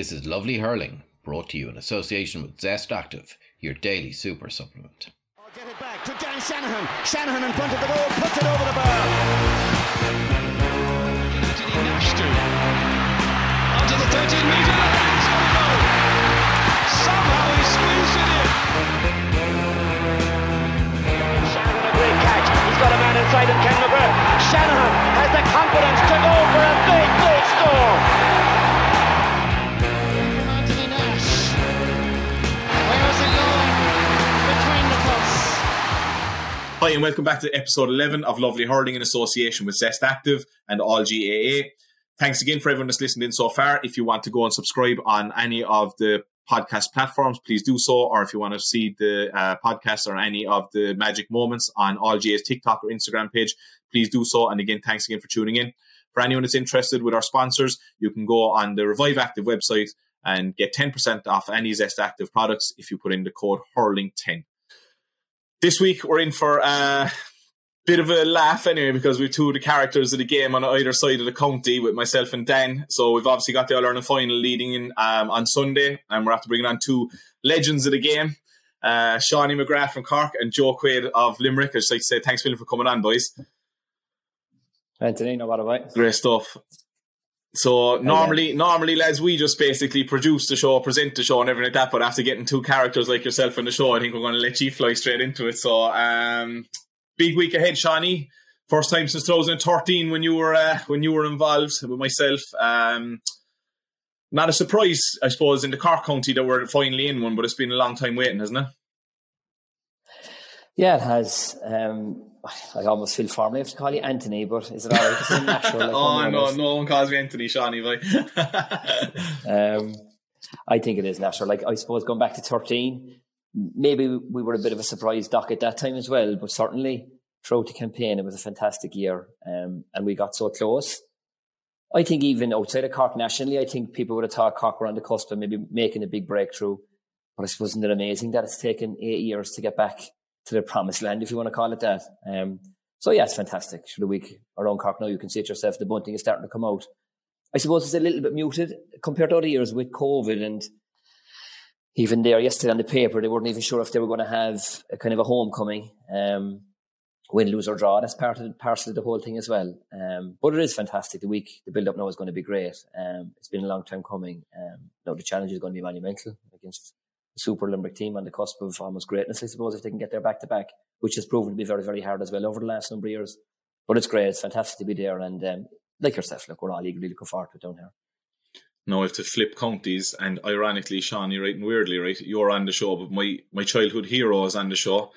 This is Lovely Hurling, brought to you in association with Zest Active, your daily super supplement. I'll get it back to Dan Shanahan. Shanahan in front of the goal, puts it over the bar. Did he Nash do? Onto the 13 metre. He's got. Somehow he squeezed it in. Shanahan a great catch. He's got a man inside him, Ken McGrath. Shanahan has the confidence to go for a big goal score. Hi, and welcome back to episode 11 of Lovely Hurling in association with Zest Active and All GAA. Thanks again for everyone that's listened in so far. If you want to go and subscribe on any of the podcast platforms, please do so. Or if you want to see the uh, podcast or any of the magic moments on All GAA's TikTok or Instagram page, please do so. And again, thanks again for tuning in. For anyone that's interested with our sponsors, you can go on the Revive Active website and get 10% off any Zest Active products if you put in the code HURLING10 this week we're in for a bit of a laugh anyway because we've two of the characters of the game on either side of the county with myself and Dan. So we've obviously got the All Ireland final leading in um, on Sunday, and we're after bringing on two legends of the game. Uh, Seánie McGrath from Cork and Joe Quaid of Limerick. I'd just like to say thanks, Philip, for coming on, boys. Anthony, no matter what. Great stuff. So normally, normally, lads, we just basically produce the show, present the show, and everything like that. But after getting two characters like yourself on the show, I think we're going to let you fly straight into it. So, um, big week ahead, Seánie. First time since 2013 when you were uh, when you were involved with myself. Um, not a surprise, I suppose, in the Cork County that we're finally in one, but it's been a long time waiting, hasn't it? Yeah, it has. Um, I almost feel formally I have to call you Anthony, but is it all right? Is it natural? Like oh no, no one calls me Anthony, Seánie. Us? Um, I think it is natural. Like I suppose going back to thirteen, maybe we were a bit of a surprise doc at that time as well, but certainly throughout the campaign, it was a fantastic year, um, and we got so close. I think even outside of Cork nationally, I think people would have thought Cork were on the cusp of maybe making a big breakthrough. But I suppose isn't it amazing that it's taken eight years to get back to the promised land, if you want to call it that. Um, so yeah, it's fantastic. For the week around Cork now, you can see it yourself. The bunting is starting to come out. I suppose it's a little bit muted compared to other years with COVID and even there yesterday on the paper, they weren't even sure if they were going to have a kind of a homecoming. Um, win, lose or draw. That's part of the, parcel of the whole thing as well. Um, but it is fantastic. The week, the build up now is going to be great. Um, it's been a long time coming. Um, now the challenge is going to be monumental against Super Limerick team on the cusp of almost greatness, I suppose, if they can get there back to back, which has proven to be very, very hard as well over the last number of years. But it's great. It's fantastic to be there. And um, like yourself, look, we're all eagerly looking forward to it down here. Now I have to flip counties, and ironically, Sean, you're right and weirdly, right? You're on the show, but my, my childhood hero is on the show.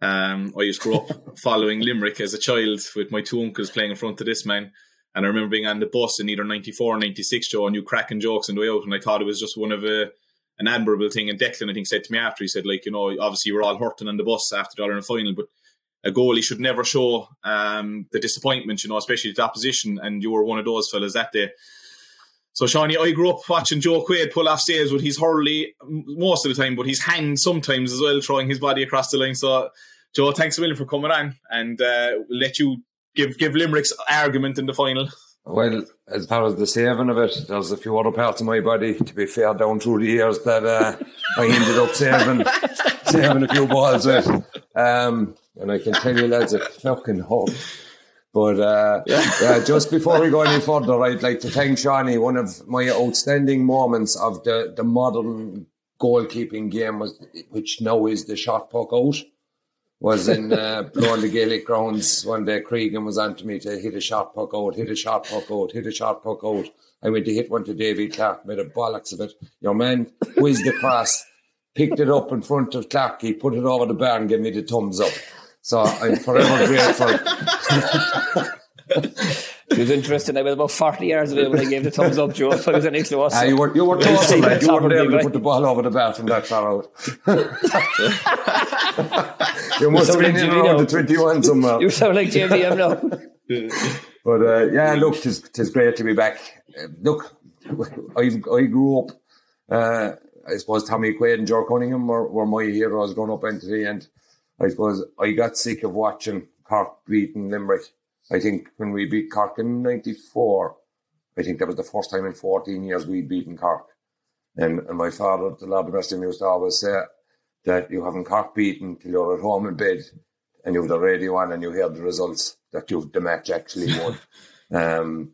Um, I used to grow up following Limerick as a child with my two uncles playing in front of this man. And I remember being on the bus in either 94 or 96, Joe, and you cracking jokes on the way out. And I thought it was just one of a, an admirable thing. And Declan, I think, said to me after, he said, like, you know, obviously were all hurting on the bus after the Ireland final, but a goalie should never show um, the disappointment, you know, especially the opposition. And you were one of those fellas that day. So, Seánie, I grew up watching Joe Quaid pull off saves with his hurley most of the time, but his hand sometimes as well, throwing his body across the line. So, Joe, thanks a million for coming on and uh, let you give give Limerick's argument in the final. Well, as far as the saving of it, there's a few other parts of my body, to be fair, down through the years that uh, I ended up saving, saving a few balls with. Um, and I can tell you, lads, it fucking hurt. But uh, yeah. just before we go any further, I'd like to thank Seánie. One of my outstanding moments of the, the modern goalkeeping game was, which now is the shot puck out, was in uh, blowing the Gaelic grounds one day. Cregan was on to me to hit a shot puck out, hit a shot puck out, hit a shot puck out. I went to hit one to Davy Clark, made a bollocks of it. Your man whizzed across, picked it up in front of Clark, he put it over the bar and gave me the thumbs up. So I'm forever grateful. It was interesting. I was about 40 yards away when I gave the thumbs up, Joe. So I was next to us. Ah, you were you were Well, close, see, like, you weren't probably able to put the ball over the bar from that far out. you must have sound been like in around the 21 somewhere. You sound like JBM now. But uh, yeah, look, tis, tis great to be back. Uh, look, I I grew up. Uh, I suppose Tommy Quaid and Ger Cunningham were, were my heroes growing up into the end. I suppose I got sick of watching Cork beating Limerick. I think when we beat Cork in '94, I think that was the first time in 14 years we'd beaten Cork. And, and my father, the Lord of used to always say that you haven't Cork beaten till you're at home in bed and you have the radio on and you hear the results that you've the match actually won. um,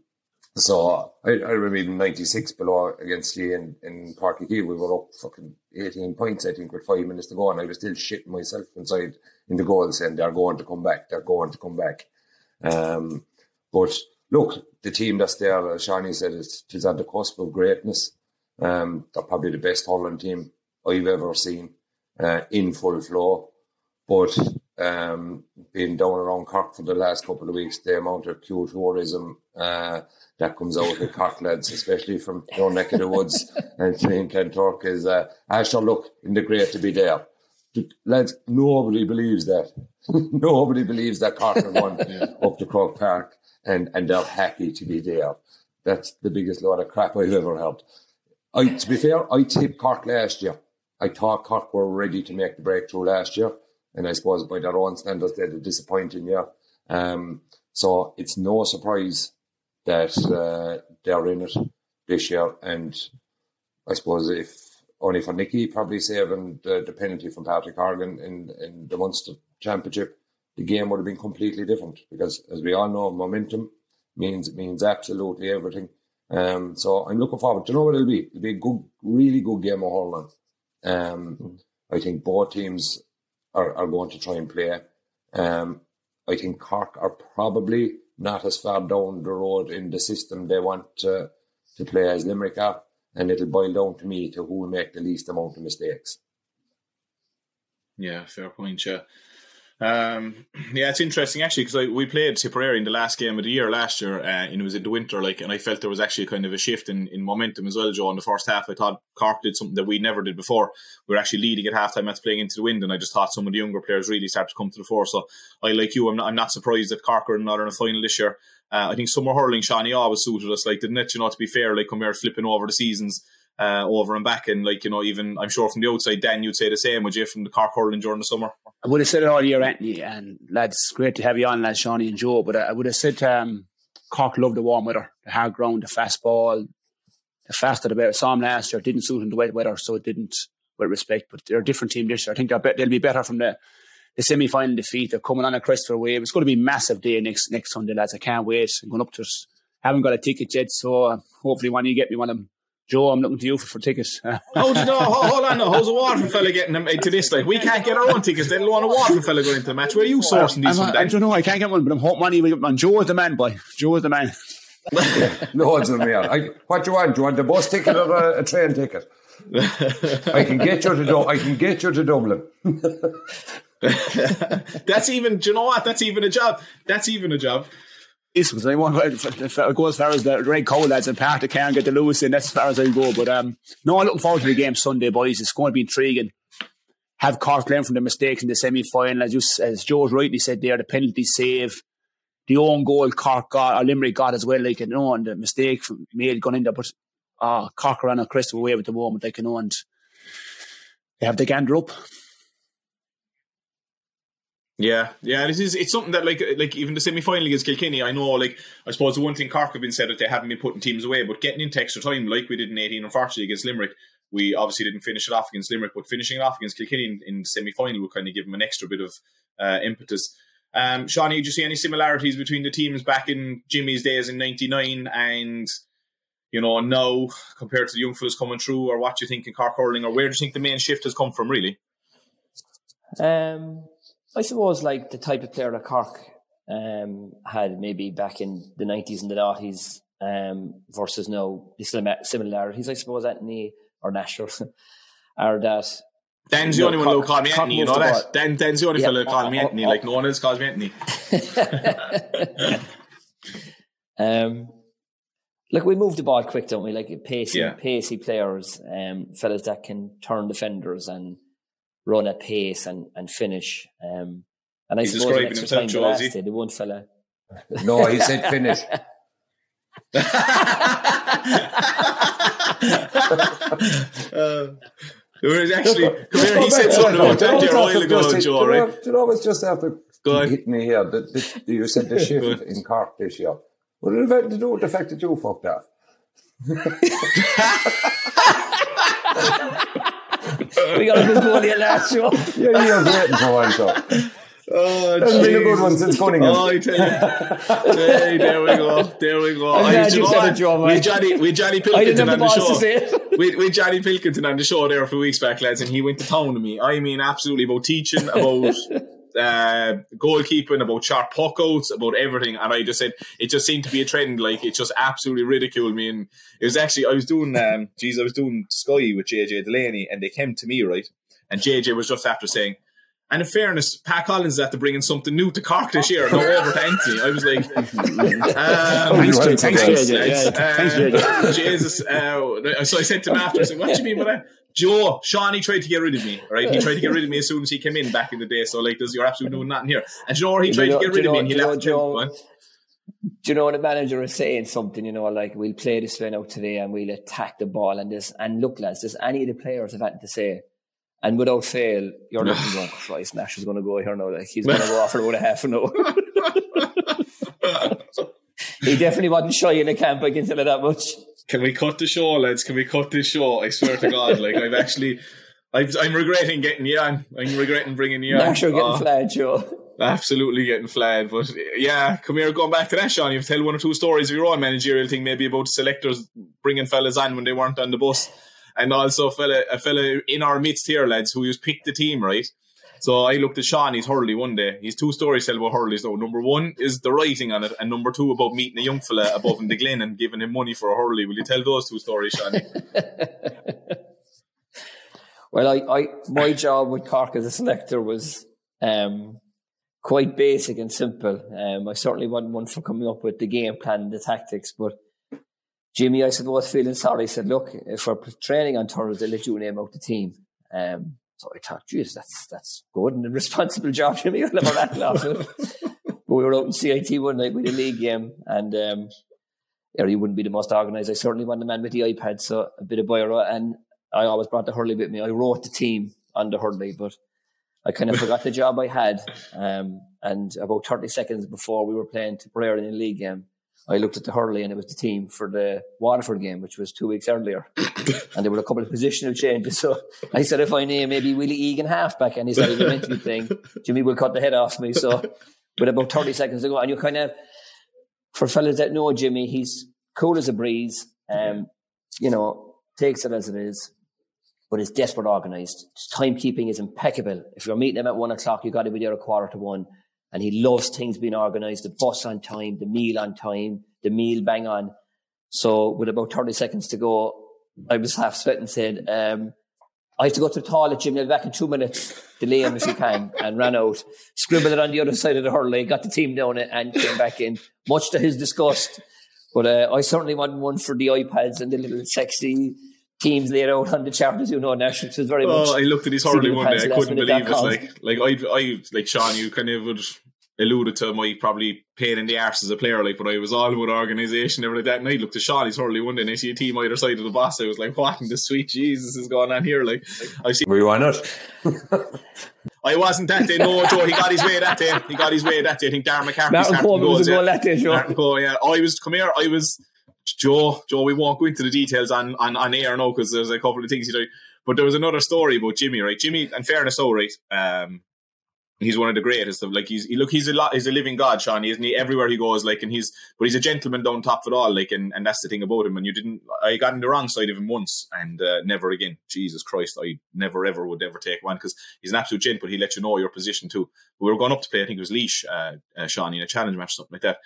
so I, I remember 96 below against you in, in Parky we were up fucking 18 points, I think, with five minutes to go, and I was still shitting myself inside in the goal saying they're going to come back, they're going to come back. Um, but look, the team that's there, as Seánie said, is, is at the cusp of greatness. Um, they're probably the best hurling team I've ever seen uh, in full flow. But um, being down around Cork for the last couple of weeks, the amount of cool tourism uh, that comes out of the Cork lads, especially from your neck of the woods and in Kanturk, is uh, actually look in the great to be there. Lads, nobody believes that. nobody believes that Cork won up to Croke Park and, and they're happy to be there. That's the biggest load of crap I've ever heard. I, to be fair, I tipped Cork last year. I thought Cork were ready to make the breakthrough last year. And I suppose by their own standards, they had a disappointing year. Um, so it's no surprise that uh, they're in it this year. And I suppose if only for Nicky probably saving the, the penalty from Patrick Horgan in, in the Munster Championship, the game would have been completely different because, as we all know, momentum means it means absolutely everything. Um, so I'm looking forward. Do you know what it'll be? It'll be a good, really good game of hurling. Um, mm. I think both teams are, are going to try and play. Um, I think Cork are probably not as far down the road in the system they want to, to play as Limerick are, and it'll boil down to me to who will make the least amount of mistakes. Yeah, fair point. Yeah. Um, yeah, it's interesting actually because we played Tipperary in the last game of the year last year, uh, and it was in the winter, like, and I felt there was actually kind of a shift in, in momentum as well, Joe. In the first half, I thought Cork did something that we never did before. We were actually leading at halftime after playing into the wind, and I just thought some of the younger players really started to come to the fore. So I, like you, I'm not, I'm not surprised that Cork are not in a final this year. Uh, I think summer hurling, Seánie always suited us, like, didn't it? You know, to be fair, like, come here flipping over the seasons uh, over and back. And like, you know, even I'm sure from the outside, Dan, you'd say the same, would you, from the Cork hurling during the summer? I would have said it all year, Anthony, and lads, great to have you on, lads, Seánie and Joe. But I would have said um, Cork loved the warm weather, the hard ground, the fast ball, the faster the better. Saw them last year, didn't suit him the wet weather, so it didn't, with respect. But they're a different team this year. I think be- they'll be better from the the semi final defeat. They're coming on a Christopher Wave. It's going to be a massive day next next Sunday, lads. I can't wait. I'm going up to us. Haven't got a ticket yet, so uh, hopefully one you get me one of them Joe, I'm looking to you for, for tickets. How do you know? Hold, hold on, no. How's a Waterford fella getting them into this? Like, we can't get our own tickets. They don't want a Waterford fella going into the match. Where are you sourcing these I'm, from? I don't know. I can't get one, but I'm hoping money will get one. Joe is the man, boy. Joe is the man. Loads of them here. I, what do you want? Do you want the bus ticket or a, a train ticket? I can get you to I can get you to Dublin. That's even. Do you know what? That's even a job. That's even a job this was I want to go as far as the Red Cow lads and part of can't get the Luas in. That's as far as I go. But um, no, I'm looking forward to the game Sunday, boys. It's going to be intriguing. Have Cork learn from the mistakes in the semi final, as you, as Joe's rightly said there, the penalty save, the own goal Cork got or Limerick got as well. Like you know, and the mistake made going in there, but uh, Cork on a crystal wave at the moment. Like you know, and they have the gander up. Yeah, yeah, this is It's something that like like even the semi final against Kilkenny. I know, like I suppose the one thing Cork have been said that they haven't been putting teams away, but getting into extra time like we did in eighteen, unfortunately against Limerick, we obviously didn't finish it off against Limerick, but finishing it off against Kilkenny in, in the semi final would kind of give them an extra bit of uh, impetus. Um, Seánie, did you see any similarities between the teams back in Jimmy's days in '99 and you know now compared to the young fellas coming through, or what do you think in Cork hurling, or where do you think the main shift has come from, really? Um I suppose like the type of player that Cork um, had maybe back in the nineties and the nineties um, versus now the similarities. I suppose Anthony or Nashville are that. Dan's the only one who called me Anthony, you know that. Dan, Dan's the only yeah, fellow who called me Anthony, like no one else calls me Anthony. um, like we move the ball quick, don't we? Like pacey, yeah. pacey players, um, fellas that can turn defenders and run at pace and, and finish. Um, and I He's suppose describing himself, time Joe, the, the one fella. No, he said finish. uh, actually, come here, he said something about that a while ago, Joe, right? Do you know what's just after hit me here? The, the, you said the shift in Cork this year. What did it have to do with the fact that you fucked off? we got a good one here last show. Yeah, he was waiting for one, so. Oh, Hasn't been a good one since Cunningham. Oh, I tell you. hey, there we go. There we go. I'm I, glad do you said it, Joe, With. Johnny, with Johnny Pilkington on the show. say it. with, with Johnny Pilkington on the show there a few weeks back, lads, and he went to town to me. I mean, absolutely about teaching, about uh, goalkeeping, about sharp puck outs, about everything. And I just said it just seemed to be a trend. Like it just absolutely ridiculed me. And it was actually I was doing, um, geez, I was doing Sky with JJ Delaney, and they came to me right, and JJ was just after saying. And in fairness, Pat Collins is after bringing something new to Cork this year, no over to Anthony. I was like, um, Thanks, Well, Thanks, thanks, JJ. Yeah, thanks, uh, JJ. Jesus. Uh, so I said to him after, I said, what do you mean by that? Joe, Seánie tried to get rid of me, right? He tried to get rid of me as soon as he came in back in the day. So, like, there's you're absolutely doing nothing here. And you know he tried you know- to get rid of me and he do you know, left Joe. Do you know when the manager is saying something? You know, like we'll play this way out today and we'll attack the ball and this. And look, lads, does any of the players have anything to say? And without fail, you're looking going, Christ, Nash is going to go here now. Like he's going to go off for about a half an hour. he definitely wasn't shy in the camp. I can tell you that much. Can we cut the show, lads? Can we cut this show? I swear to God, like, I've actually. I've, I'm regretting getting you on. I'm regretting bringing you on. Nash are getting Oh. flagged, Joe. Absolutely getting flagged. But yeah, come here, going back to that, Sean. You've tell one or two stories of your own managerial thing, maybe about selectors bringing fellas on when they weren't on the bus. And also a fella, a fella in our midst here, lads, who just picked the team, right? So I looked at Sean, he's Hurley one day. He's two stories to tell about Hurley's though. Number one is the writing on it, and number two about meeting a young fella above in the Glen and giving him money for a Hurley. Will you tell those two stories, Sean? Well, I, I my job with Cork as a selector was um, quite basic and simple. Um, I certainly wasn't one for coming up with the game plan and the tactics, but Jimmy, I suppose, feeling sorry, said, "Look, if we're training on Thursday, let you name out the team." Um, so I thought, "Geez, that's that's good and a responsible job, Jimmy." I'll never rattle off. But we were out in CIT one night with a league game, and um, yeah, he wouldn't be the most organised. I certainly wasn't the man with the iPad, so a bit of biro, and I always brought the hurley with me. I wrote the team on the hurley, but I kind of forgot the job I had. Um, and about 30 seconds before we were playing to Tipperary in a league game, I looked at the hurley and it was the team for the Waterford game, which was two weeks earlier. and there were a couple of positional changes. So I said, if I name maybe Willie Egan halfback, and he said was meant to be playing, Jimmy will cut the head off me. So, with about 30 seconds to go, and you kind of, for fellas that know Jimmy, he's cool as a breeze. Um, you know, takes it as it is, but is desperate organised. Timekeeping is impeccable. If you're meeting him at one o'clock, you've got to be there a quarter to one. And he loves things being organised, the bus on time, the meal on time, the meal bang on. So with about 30 seconds to go, I was half sweating and said, um, I have to go to the toilet, Jimmy. I'll be back in two minutes. Delay him if you can. And ran out, scribbled it on the other side of the hurley, got the team down it and came back in, much to his disgust. But uh, I certainly wasn't one for the iPads and the little sexy teams laid out on the chart, as you know, Nash, which was very much. Oh, I looked at his seat Hurley of the one day. I couldn't believe it. Like, like I, I, like Sean, you kind of would alluded to my probably pain in the arse as a player, like, but I was all about organisation, and everything like that. And I looked at Sean, he's Hurley one day, and I see a team either side of the boss. I was like, what in the sweet Jesus is going on here? Like, I see. Were you on it? I wasn't that day. No, Joe, he got his way that day. He got his way that day. I think Darren McCarthy Martin started Coleman goals, was a yeah. goal that day, Joe. Martin Cole, yeah. I was come here. I was Joe. Joe, we won't go into the details on on, on air now because there's a couple of things you know. But there was another story about Jimmy, right? Jimmy, and fairness, so right. Um, he's one of the greatest of like he's he, look he's a lot he's a living god Sean isn't he everywhere he goes like and he's but he's a gentleman down top of it all like and, and that's the thing about him and you didn't I got on the wrong side of him once and uh, never again Jesus Christ I never ever would ever take one because he's an absolute gent but he let you know your position too we were going up to play I think it was Laois uh, uh, Sean in a challenge match something like that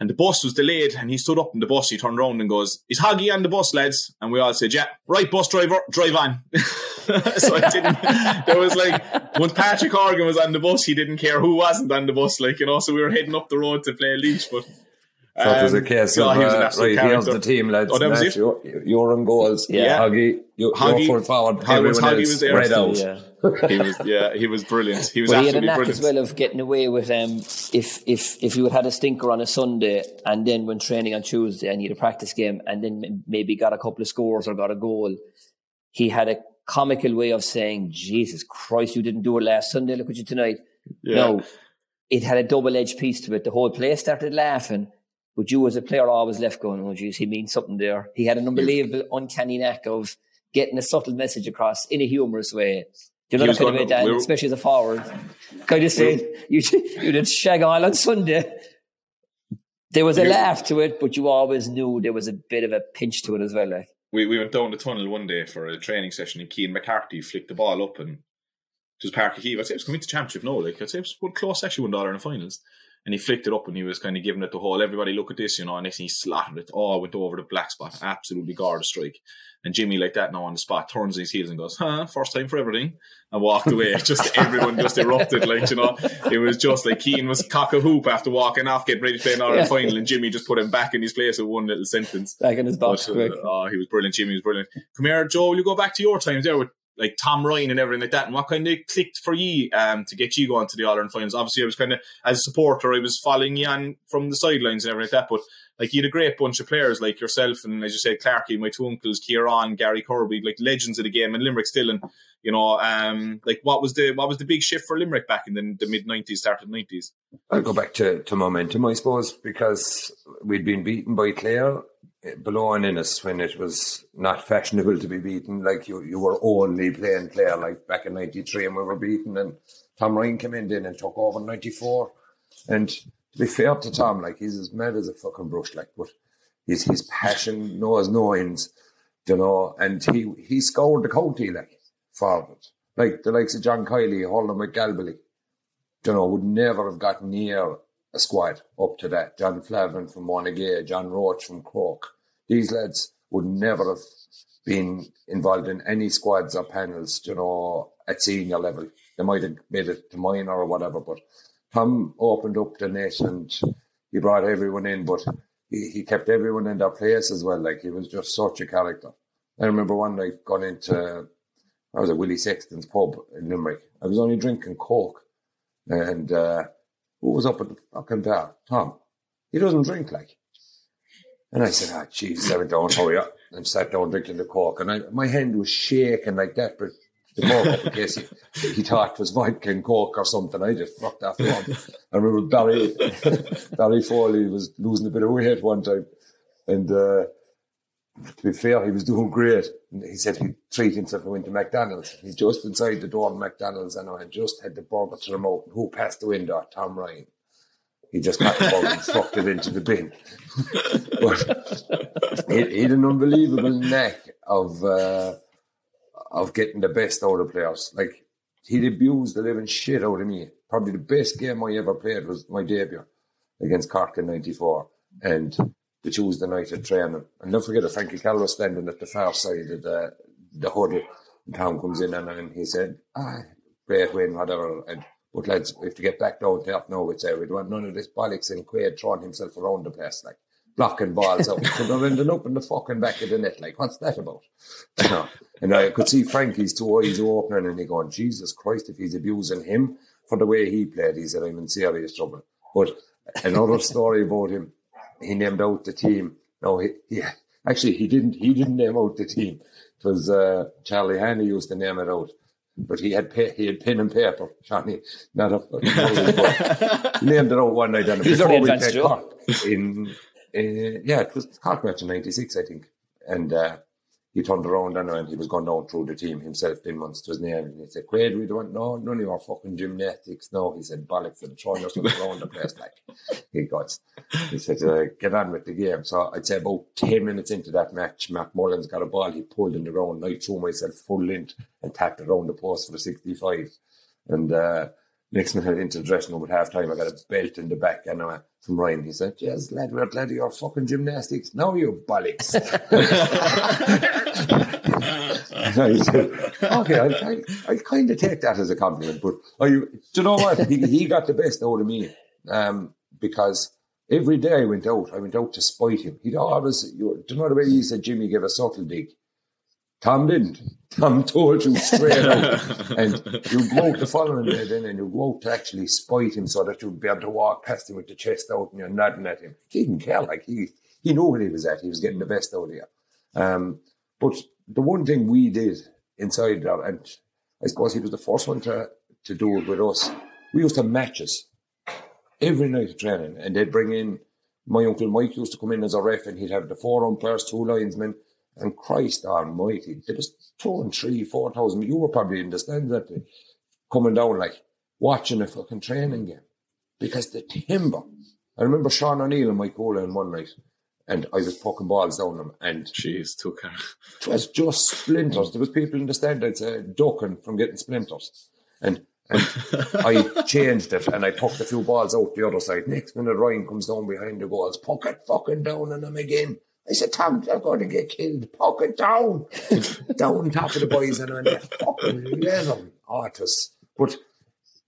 and the bus was delayed and he stood up in the bus he turned around and goes is Hoggy on the bus lads? And we all said yeah right bus driver drive on. So I didn't there was like once Patrick Horgan was on the bus he didn't care who wasn't on the bus like you know so we were heading up the road to play Laois but So it was a case God, of, he was an uh, right, here's character. the team, lads. Oh, that was Nash. You're, you're on goals. Yeah. Huggy, you, Huggy- you're full forward. Huggy was- everyone Huggy else was there. spread out. Yeah. he was yeah he was brilliant he was But he had a absolutely knack brilliant as well of getting away with um, if if if you had had a stinker on a Sunday and then when training on Tuesday and you had a practice game and then maybe got a couple of scores or got a goal, he had a comical way of saying, "Jesus Christ, you didn't do it last Sunday. Look at you tonight." yeah. No, it had a double edged piece to it. The whole place started laughing, but you as a player always left going, "Oh, geez, he means something there." He had an unbelievable, uncanny knack of getting a subtle message across in a humorous way. Do you know that kind of way, Dan, especially as a forward? Kind of saying, you, you did shag all on Sunday. There was a laugh to it, but you always knew there was a bit of a pinch to it as well. Like. we, we went down the tunnel one day for a training session and Keane McCarthy flicked the ball up and it was Páirc Uí Chaoimh. I'd say it was coming to championship now, like I'd say it was one close actually one dollar in the finals. And he flicked it up and he was kind of giving it the whole everybody look at this, you know, and next thing he slaughtered it. Oh, went over the black spot. Absolutely gorgeous strike. And Jimmy like that now on the spot turns his heels and goes, huh, first time for everything and walked away. just everyone just erupted, like, you know. It was just like Keane was cock a hoop after walking off, getting ready to play an Yeah. final, and Jimmy just put him back in his place with one little sentence. Back in his box But, uh, oh, he was brilliant. Jimmy was brilliant. Come here, Joe. Will you go back to your times there with like Tom Ryan and everything like that? And what kind of clicked for you um, to get you going to the All Ireland finals? Obviously, I was kind of as a supporter, I was following you on from the sidelines and everything like that. But like you had a great bunch of players like yourself and as you said, Clarky, my two uncles, Kieran, Gary Kirby, like legends of the game, and Limerick still. And you know, um, like what was the what was the big shift for Limerick back in the, the mid nineties, started nineties? I'll go back to, to momentum, I suppose, because we'd been beaten by Clare eh, in us when it was not fashionable to be beaten. Like you, you were only playing Clare like back in '93, and we were beaten. And Tom Ryan came in then and took over in '94. And to be fair to Tom, like he's as mad as a fucking brush, like, but his his passion knows no ends, you know. And he he scored the county like forward, like the likes of John Kiley, Holden McGalbally you know, would never have gotten near a squad up to that. John Flavin from Monaghan, John Roach from Cork. These lads would never have been involved in any squads or panels, you know, at senior level. They might have made it to minor or whatever, but Tom opened up the net and he brought everyone in, but he, he kept everyone in their place as well. Like he was just such a character. I remember one night going into, I was at Willie Sexton's pub in Limerick. I was only drinking Coke. And uh, who was up at the fucking bar? Tom. He doesn't drink like. And I said, ah, Jesus, I went down, hurry up. And sat down drinking the Coke. And I, my hand was shaking like that, but the Coke up in case he, he thought was vodka and Coke or something. I just fucked off one. I remember Barry, Barry Foley was losing a bit of weight one time. And uh, to be fair, he was doing great. And he said he'd treat himself and went to McDonald's. He just inside the door of McDonald's and I just had the burger to the mouth. Who passed the window? Tom Ryan. He just got the ball and fucked it into the bin. but he, had an unbelievable knack of uh, of getting the best out of players. Like he'd abused the living shit out of me. Probably the best game I ever played was my debut against Cork in '94, and the Tuesday night at training. And don't forget Frankie was standing at the far side of the the huddle. And Tom comes in and, and he said, "Ah, great win, whatever." And but lads, we have to get back down to earth now. We'd say we want none of this bollocks and Quaid throwing himself around the place like blocking balls out. So they're ending up in the fucking back of the net. Like, what's that about? You know? And I could see Frankie's two eyes opening and he going, Jesus Christ, if he's abusing him for the way he played, he said, I'm in serious trouble. But another story about him, he named out the team. No, he, he actually he didn't. He didn't name out the team. It was uh, Charlie Hanley used to name it out, but he had pa- he had pen and paper. Johnny, not a fucking bullet, but named it out one night. And He's before we played Cork in, uh, yeah, it was Cork match in '96, I think, and. Uh, he turned around and, he was going down through the team himself to his name and he said, Quaid, we don't no, none of your fucking gymnastics. No, he said, bollocks and throwing yourself around the place like he goes. He said, uh, get on with the game. So I'd say about 10 minutes into that match, Mac Mullins got a ball, he pulled in the round, I threw myself full length and tapped around the post for 65. And uh, next minute into the dressing room at half time, I got a belt in the back and uh, from Ryan, he said, Yes, lad, we're glad of your fucking gymnastics. No, you bollocks. I said, okay, I, I, I kind of take that as a compliment, but I, do you know what? He, he got the best out of me um, because every day I went out, I went out to spite him. He'd always, you, do you know the way he said Jimmy gave a subtle dig? Tom didn't. Tom told you straight out. and you go out the following day then and you go out to actually spite him so that you'd be able to walk past him with the chest out and you're nodding at him. He didn't care. Like he, he knew what he was at. He was getting the best out of you. Um, but the one thing we did inside there, and I suppose he was the first one to, to do it with us, we used to have matches every night of training, and they'd bring in my uncle Mike used to come in as a ref, and he'd have the four umpires, two linesmen, And Christ Almighty, there was two and three, four thousand. You were probably in the stands that day, coming down like watching a fucking training game because the timber. I remember Sean O'Neill and Mike Ola one night, and I was poking balls down them, and Jeez, took her. it was just splinters. There was people in the stand I'd say uh, ducking from getting splinters. And and I changed it and I poked a few balls out the other side. Next minute Ryan comes down behind the goals, poke it fucking down on them again. I said, Tom, they're going to get killed. Poke it down. down top of the boys and I went, fucking let them. Oh, it was, but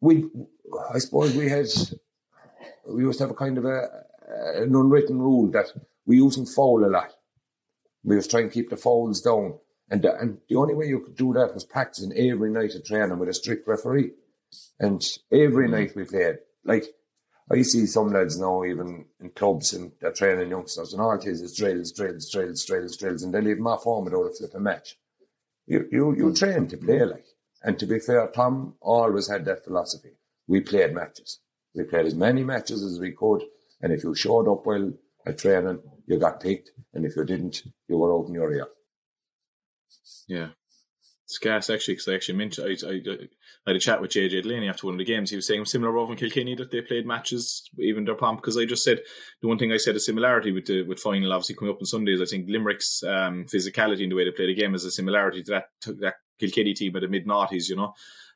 we, I suppose we had, we used to have a kind of a, an unwritten rule that we used foul a lot. We was trying to keep the fouls down. And the, and the only way you could do that was practicing every night at training with a strict referee. And every night we played. Like, I see some lads now, even in clubs, and they're training youngsters, and all it is is drills, drills, drills, drills, drills, and they leave them off home without a flipping match. You, you, you hmm. train to play like. And to be fair, Tom always had that philosophy. We played matches. We played as many matches as we could. And if you showed up well at training, you got picked. And if you didn't, you were out in your ear. Yeah. It's gas actually because I actually mentioned I, I, I had a chat with JJ Delaney after one of the games. He was saying similar over in Kilkenny that they played matches even their pomp because I just said the one thing I said a similarity with the with final obviously coming up on Sundays. I think Limerick's um, physicality in the way they play the game is a similarity to that to that Kilkenny team at the mid noughties. You know,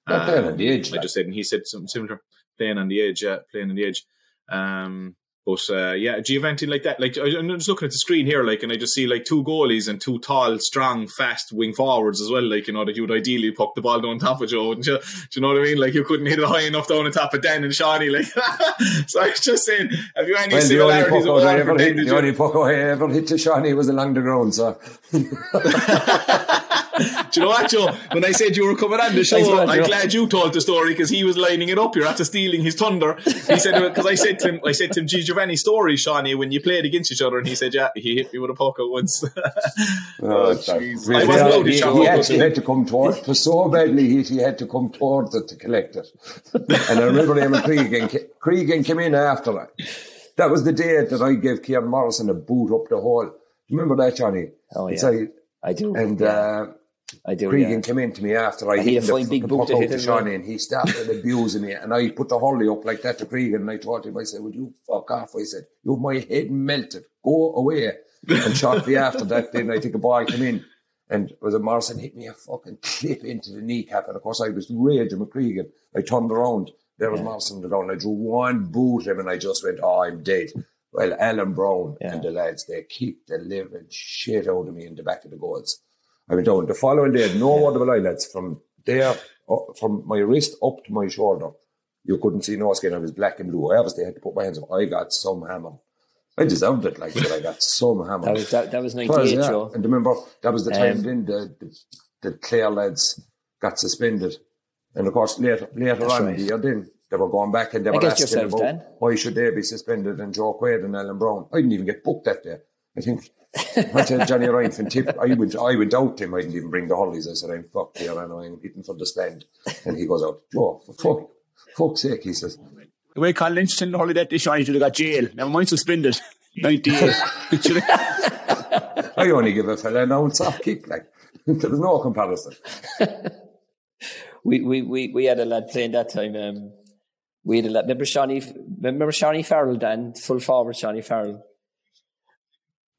They're playing on the edge, I just said, and he said something similar, playing on the edge, yeah, playing on the edge. Um, but uh, yeah, do you have anything like that? Like I- I'm just looking at the screen here, like, and I just see like two goalies and two tall, strong, fast wing forwards as well. Like you know that you would ideally puck the ball down top of Joe, wouldn't you? Do you know what I mean? Like you couldn't hit it high enough down on top of Dan and Seánie. Like so, I was just saying, have you any Well, the only similarities? puck I ever hit, the only puck I ever hit to Seánie was along the ground, so. Do you know what, Joe? When I said you were coming on the show, Thanks I'm Joe. glad you told the story because he was lining it up. You're after stealing his thunder. He said because I said to him, I said to him, "Gee, Giovanni, story, Seánie, when you played against each other," and he said, "Yeah, he hit me with a puck at once." Oh, jeez. We- I wasn't had- allowed to he, shout he out, had, he he? had to come towards it was so badly hit he had to come towards it to collect it. and I remember him and Cregan, Cregan came in after that. That was the day that I gave Kieran Morrison a boot up the hole. Do you remember that, Johnny? Oh, yeah. like- I do. and yeah, uh, I do. Cregan Yeah. came in to me after I And hit the, big puck to out to. Johnny and he started abusing me and I put the hurley up like that to Cregan and I told him, I said, would you fuck off? I said, you my head melted. Go away. And shortly after that, then I think a ball came in and was a Morrison hit me a fucking clip into the kneecap. And of course I was raging with Cregan. I turned around. There was Morrison on the ground. I drew one boot at him and I just went, oh, I'm dead. Well, Alan Brown Yeah. and the lads, they kicked the living shit out of me in the back of the goals. I went down. The following day, no word of a lie, lads. From there, up, from my wrist up to my shoulder, you couldn't see no skin. I was black and blue. I obviously had to put my hands up. I got some hammer. I deserved it, like, but I got some hammer. That was that, that was ninety eight, was, yeah. Joe. And remember, that was the time Um, then the, the, the Clare lads got suspended. And of course, later, later on right. the year then, they were going back and they were Against asking yourself, about Dan. why should they be suspended and Joe Quaid and Alan Brown. I didn't even get booked that day. I think I tell Johnny Ryan from Tip. I went, I went out him. I didn't even bring the holidays. I said, I'm fucked here and I'm hitting for the stand. And he goes out, Joe, for fuck, fuck's sake, he says. The way Carl Lynch sent Hurley that day, Seánie should have got jail. Never mind suspended. 98. Should have- I only give a fella an ounce off kick, like. there was no comparison. We, we we we had a lad playing that time. Um, we had a lad. Remember Seánie? Remember Seánie Farrell? Dan, full forward Seánie Farrell.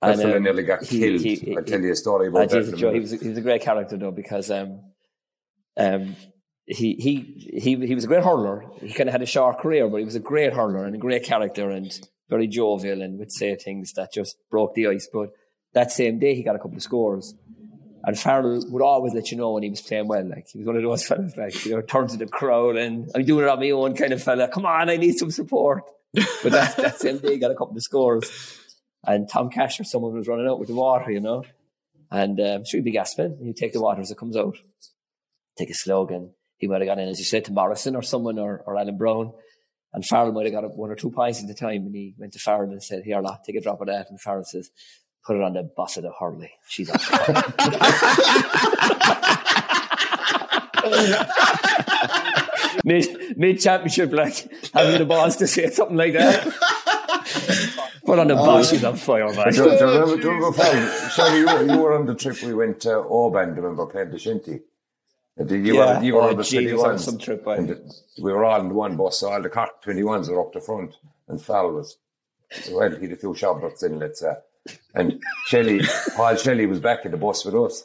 That And, um, nearly got he- killed. he- I'll tell you a story about that. did, a Joe, he was a, he was a great character though because um um he he he he was a great hurler. He kind of had a short career, but he was a great hurler and a great character and very jovial and would say things that just broke the ice. But that same day, he got a couple of scores. And Farrell would always let you know when he was playing well. Like he was one of those fellas, like you know, turn to the crowd and I'm doing it on my own kind of fella. Come on, I need some support. But that, that same day, he got a couple of scores. And Tom Cash or someone was running out with the water, you know. And um, sure, he'd be gasping. You take the water as it comes out. Take a slogan. he might have got in, as you said, to Morrison or someone or, or Alan Brown. And Farrell might have got one or two pints at the time. And he went to Farrell and said, Here, lad, take a drop of that. And Farrell says, Put it on the boss of the Hurley. She's on mid mid championship, like having the balls to say something like that. Put on the bus. he's on fire, man. Do, do, you remember, do you remember, Fran, Shaggy, you, were- you were on the trip we went to Oban, do you remember, playing the Shinty? And You Yeah. were, you were Oh, on the gee, was on 21s. some trip, aye. and we were all in one bus, so all the Cork 21s were up the front, and Fal was, so well, he had a few shoppers in, let's say. And Shelley, Paul Shelley was back in the bus with us.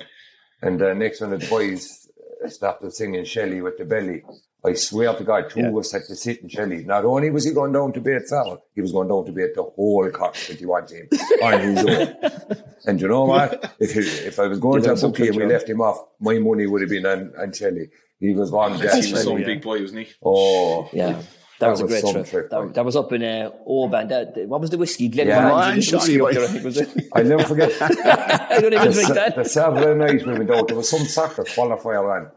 And uh, next one of the boys uh, started singing Shelley with the belly. I swear to God, two of us had to sit in Shelley. Not only was he going down to bait Sal, he was going down to bait the whole Cork 21 team on his own. And you know what? If he, if I was going Give to a him bookie and we left him off, my money would have been on, on Shelley. He was one He that was some yeah. big boy, wasn't he? Oh, Yeah. That, was, a great trip. trip, that, man. that was up in uh, Oban. That, that- what was the whiskey? Glen Yeah. Morangi, the Johnny whiskey up there, I think, was it? I'll never forget. I don't even the, drink Sa- that. the Saturday night we went out, there was some soccer qualifier on,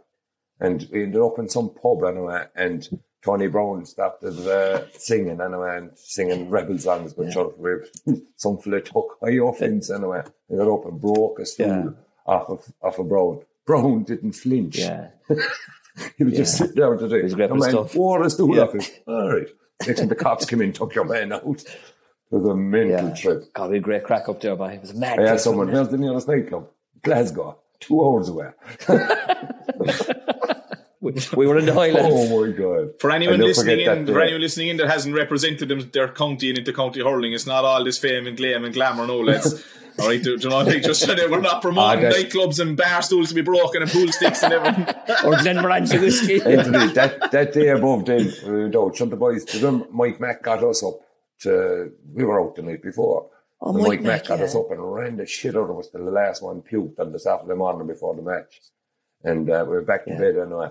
and we ended up in some pub anyway, and Tony Brown started uh, singing anyway, and singing rebel songs, but sure, we, some fella took high offence anyway, he got up and broke a stool Yeah. off of off of Brown. Brown didn't flinch. Yeah. he was just sitting down to do The man stuff. wore a stool Yeah. off him. All right. Next time the cops came in, took your man out. It was a mental Yeah. trip. God, we had a great crack up there, but it was a mad. I asked someone, wasn't where's the nearest nightclub? Glasgow, two hours away. it? we, we were in the Highlands. Oh my god! For anyone listening in, that for anyone listening in that hasn't represented them, their county and intercounty hurling, it's not all this fame and glam and glamour. No, lads. all right, do, do you know? what Like just so that we're not promoting Ah, nightclubs and bar stools to be broken and pool sticks and everything. or Glenmorangie whiskey. Anthony, that, that day above then, we went out, some of the boys, to them, Mike Mack got us up to, we were out the night before. Oh, And Mike Mike, Mack Mack, got yeah. us up and ran the shit out of us till the last one puked on the Saturday morning before the match. And uh, we were back to bed anyway.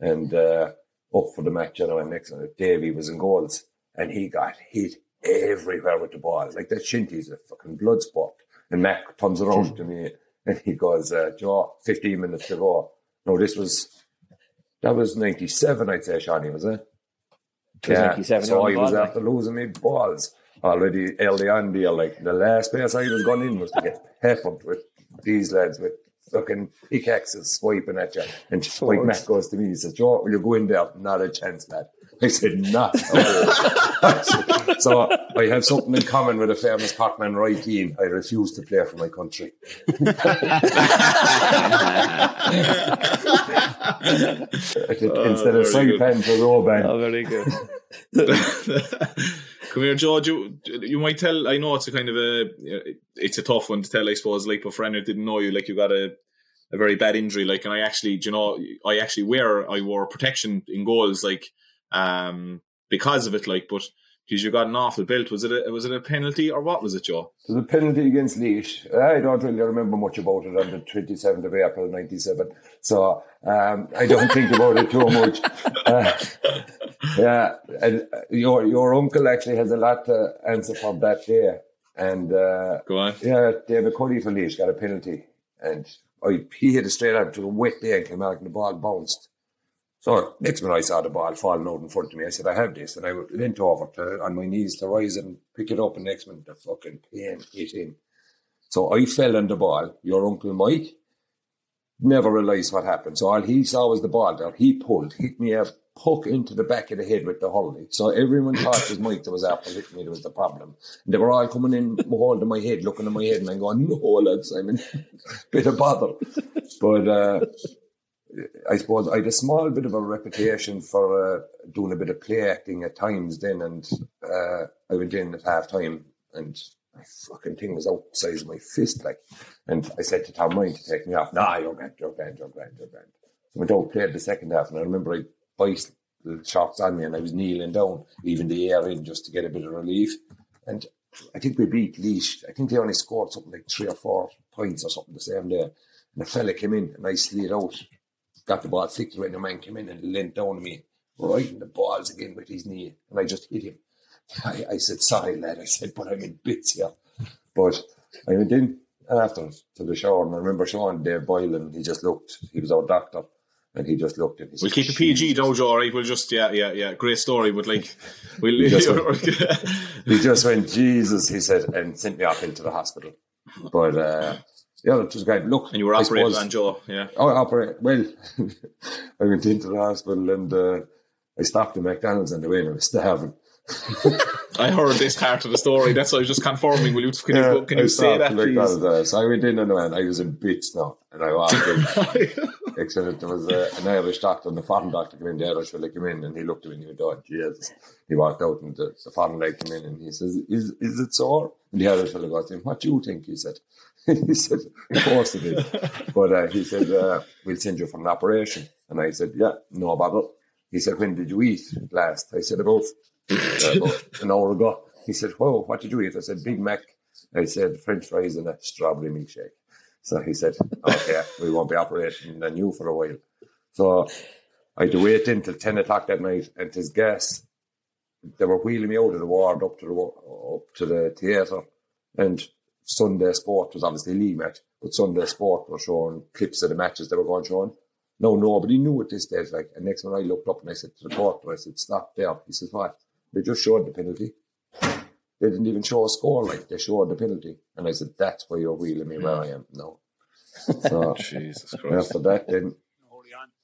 And uh, up for the match anyway. Next one, Davey was in goals. And he got hit everywhere with the ball. Like that shinty's a fucking blood spot. And Mac turns around to me and he goes, uh, Joe, 15 minutes to go. No, this was, that was 97, I'd say, Seánie, was it? was 97, So you're on I the was ball, after losing me balls already early on there. Like the last place I was going in was to get peppered with these lads with fucking pickaxes swiping at you. And Mike Swords. Goes to me, he says, Joe, will you go in there? Not a chance, lad. I said, not a. So I have something in common with a famous Parkman Roy Keane. I refuse to play for my country. I said, oh, Instead very of Saipan for Roban. Oh, very good. Come here, George. You, you might tell. I know it's a kind of a. It's a tough one to tell, I suppose. Like, but for anyone who didn't know you, like you got a, a very bad injury. Like, and I actually, do you know, I actually wear, I wore protection in goals, like, um, because of it. Like, but geez, you got an awful belt. Was it a, was it a penalty or what was it, Joe? So the penalty against Laois, I don't really remember much about it on the 27th of April 97. So um, I don't think about it too much. Uh, yeah, and your your uncle actually has a lot to answer for that day. And uh, Go on. yeah, David Cuddy for Laois got a penalty. And I, he hit it straight out to a wet day and came out and the ball bounced. So next minute I saw the ball falling out in front of me. I said, I have this. And I leant over to, on my knees to rise and pick it up. And next minute the fucking pain hit in. So I fell on the ball. Your uncle Mike never realised what happened. So all he saw was the ball there. He pulled, hit me a puck into the back of the head with the hurley. So everyone thought it was Mike that was after hitting me that was the problem. And they were all coming in, holding my head, looking at my head, and I'm going, no, lads, I'm in bit of bother. But uh, I suppose I had a small bit of a reputation for uh, doing a bit of play acting at times then, and uh, I went in at half time and my fucking thing was outside my fist, like. And I said to Tom Ryan to take me off. Nah, you're grand, you're grand, you're grand, you're grand. So my dog played the second half, and I remember I biased the shots on me, and I was kneeling down, leaving the air in just to get a bit of relief. And I think we beat Laois. I think they only scored something like three or four points or something the same day. And a fella came in, and I slid out, got the ball flicked when the man came in and leant down on me, right in the balls again with his knee, and I just hit him. I, I said, sorry, lad. I said, but I'm in bits here. But I went in after to the shower, and I remember Sean Dave Boylan, he just looked, he was our doctor, and he just looked and he We'll keep it PG, Joe. All right, we'll just yeah, yeah, yeah. Great story, but like, we'll. just He just went, Jesus, he said, and sent me off into the hospital. But, uh, yeah, it was great. Look, and you were I operated on Joe, yeah. Oh, I operate. Well, I went into the hospital and uh, I stopped at McDonald's on the way and I was starving. I heard this part of the story. That's why I was just confirming. Will you can Yeah, you can I you say that, please? uh, so I went in and went, I was in bits now, and I walked in. Excellent. There was uh, an Irish doctor, and the foreign doctor came in. The Irish fella came in, and he looked at me and he went, "Oh, Jesus!" He walked out, and the, the foreign guy came in, and he says, "Is is it sore?" And the Irish fella goes "What do you think?" He said. he said, "Of course it is." But uh, he said, uh, "We'll send you for an operation." And I said, "Yeah, no bother." He said, "When did you eat last?" I said, "About, uh, about an hour ago." He said, "Whoa, what did you eat?" I said, "Big Mac." I said, "French fries and a strawberry milkshake." So he said, "Okay, we won't be operating on you for a while." So I had to wait until ten o'clock that night, and his gas. They were wheeling me out of the ward up to the up to the theatre, and Sunday Sport was obviously league match, but Sunday Sport were showing clips of the matches they were going showing. No, nobody knew at this stage. Like, and next when I looked up and I said to the porter, I said, "Stop there." He says, "What?" They just showed the penalty. They didn't even show a score. Like they showed the penalty, and I said, "That's why you're wheeling me where I am now." So Jesus Christ. after that, then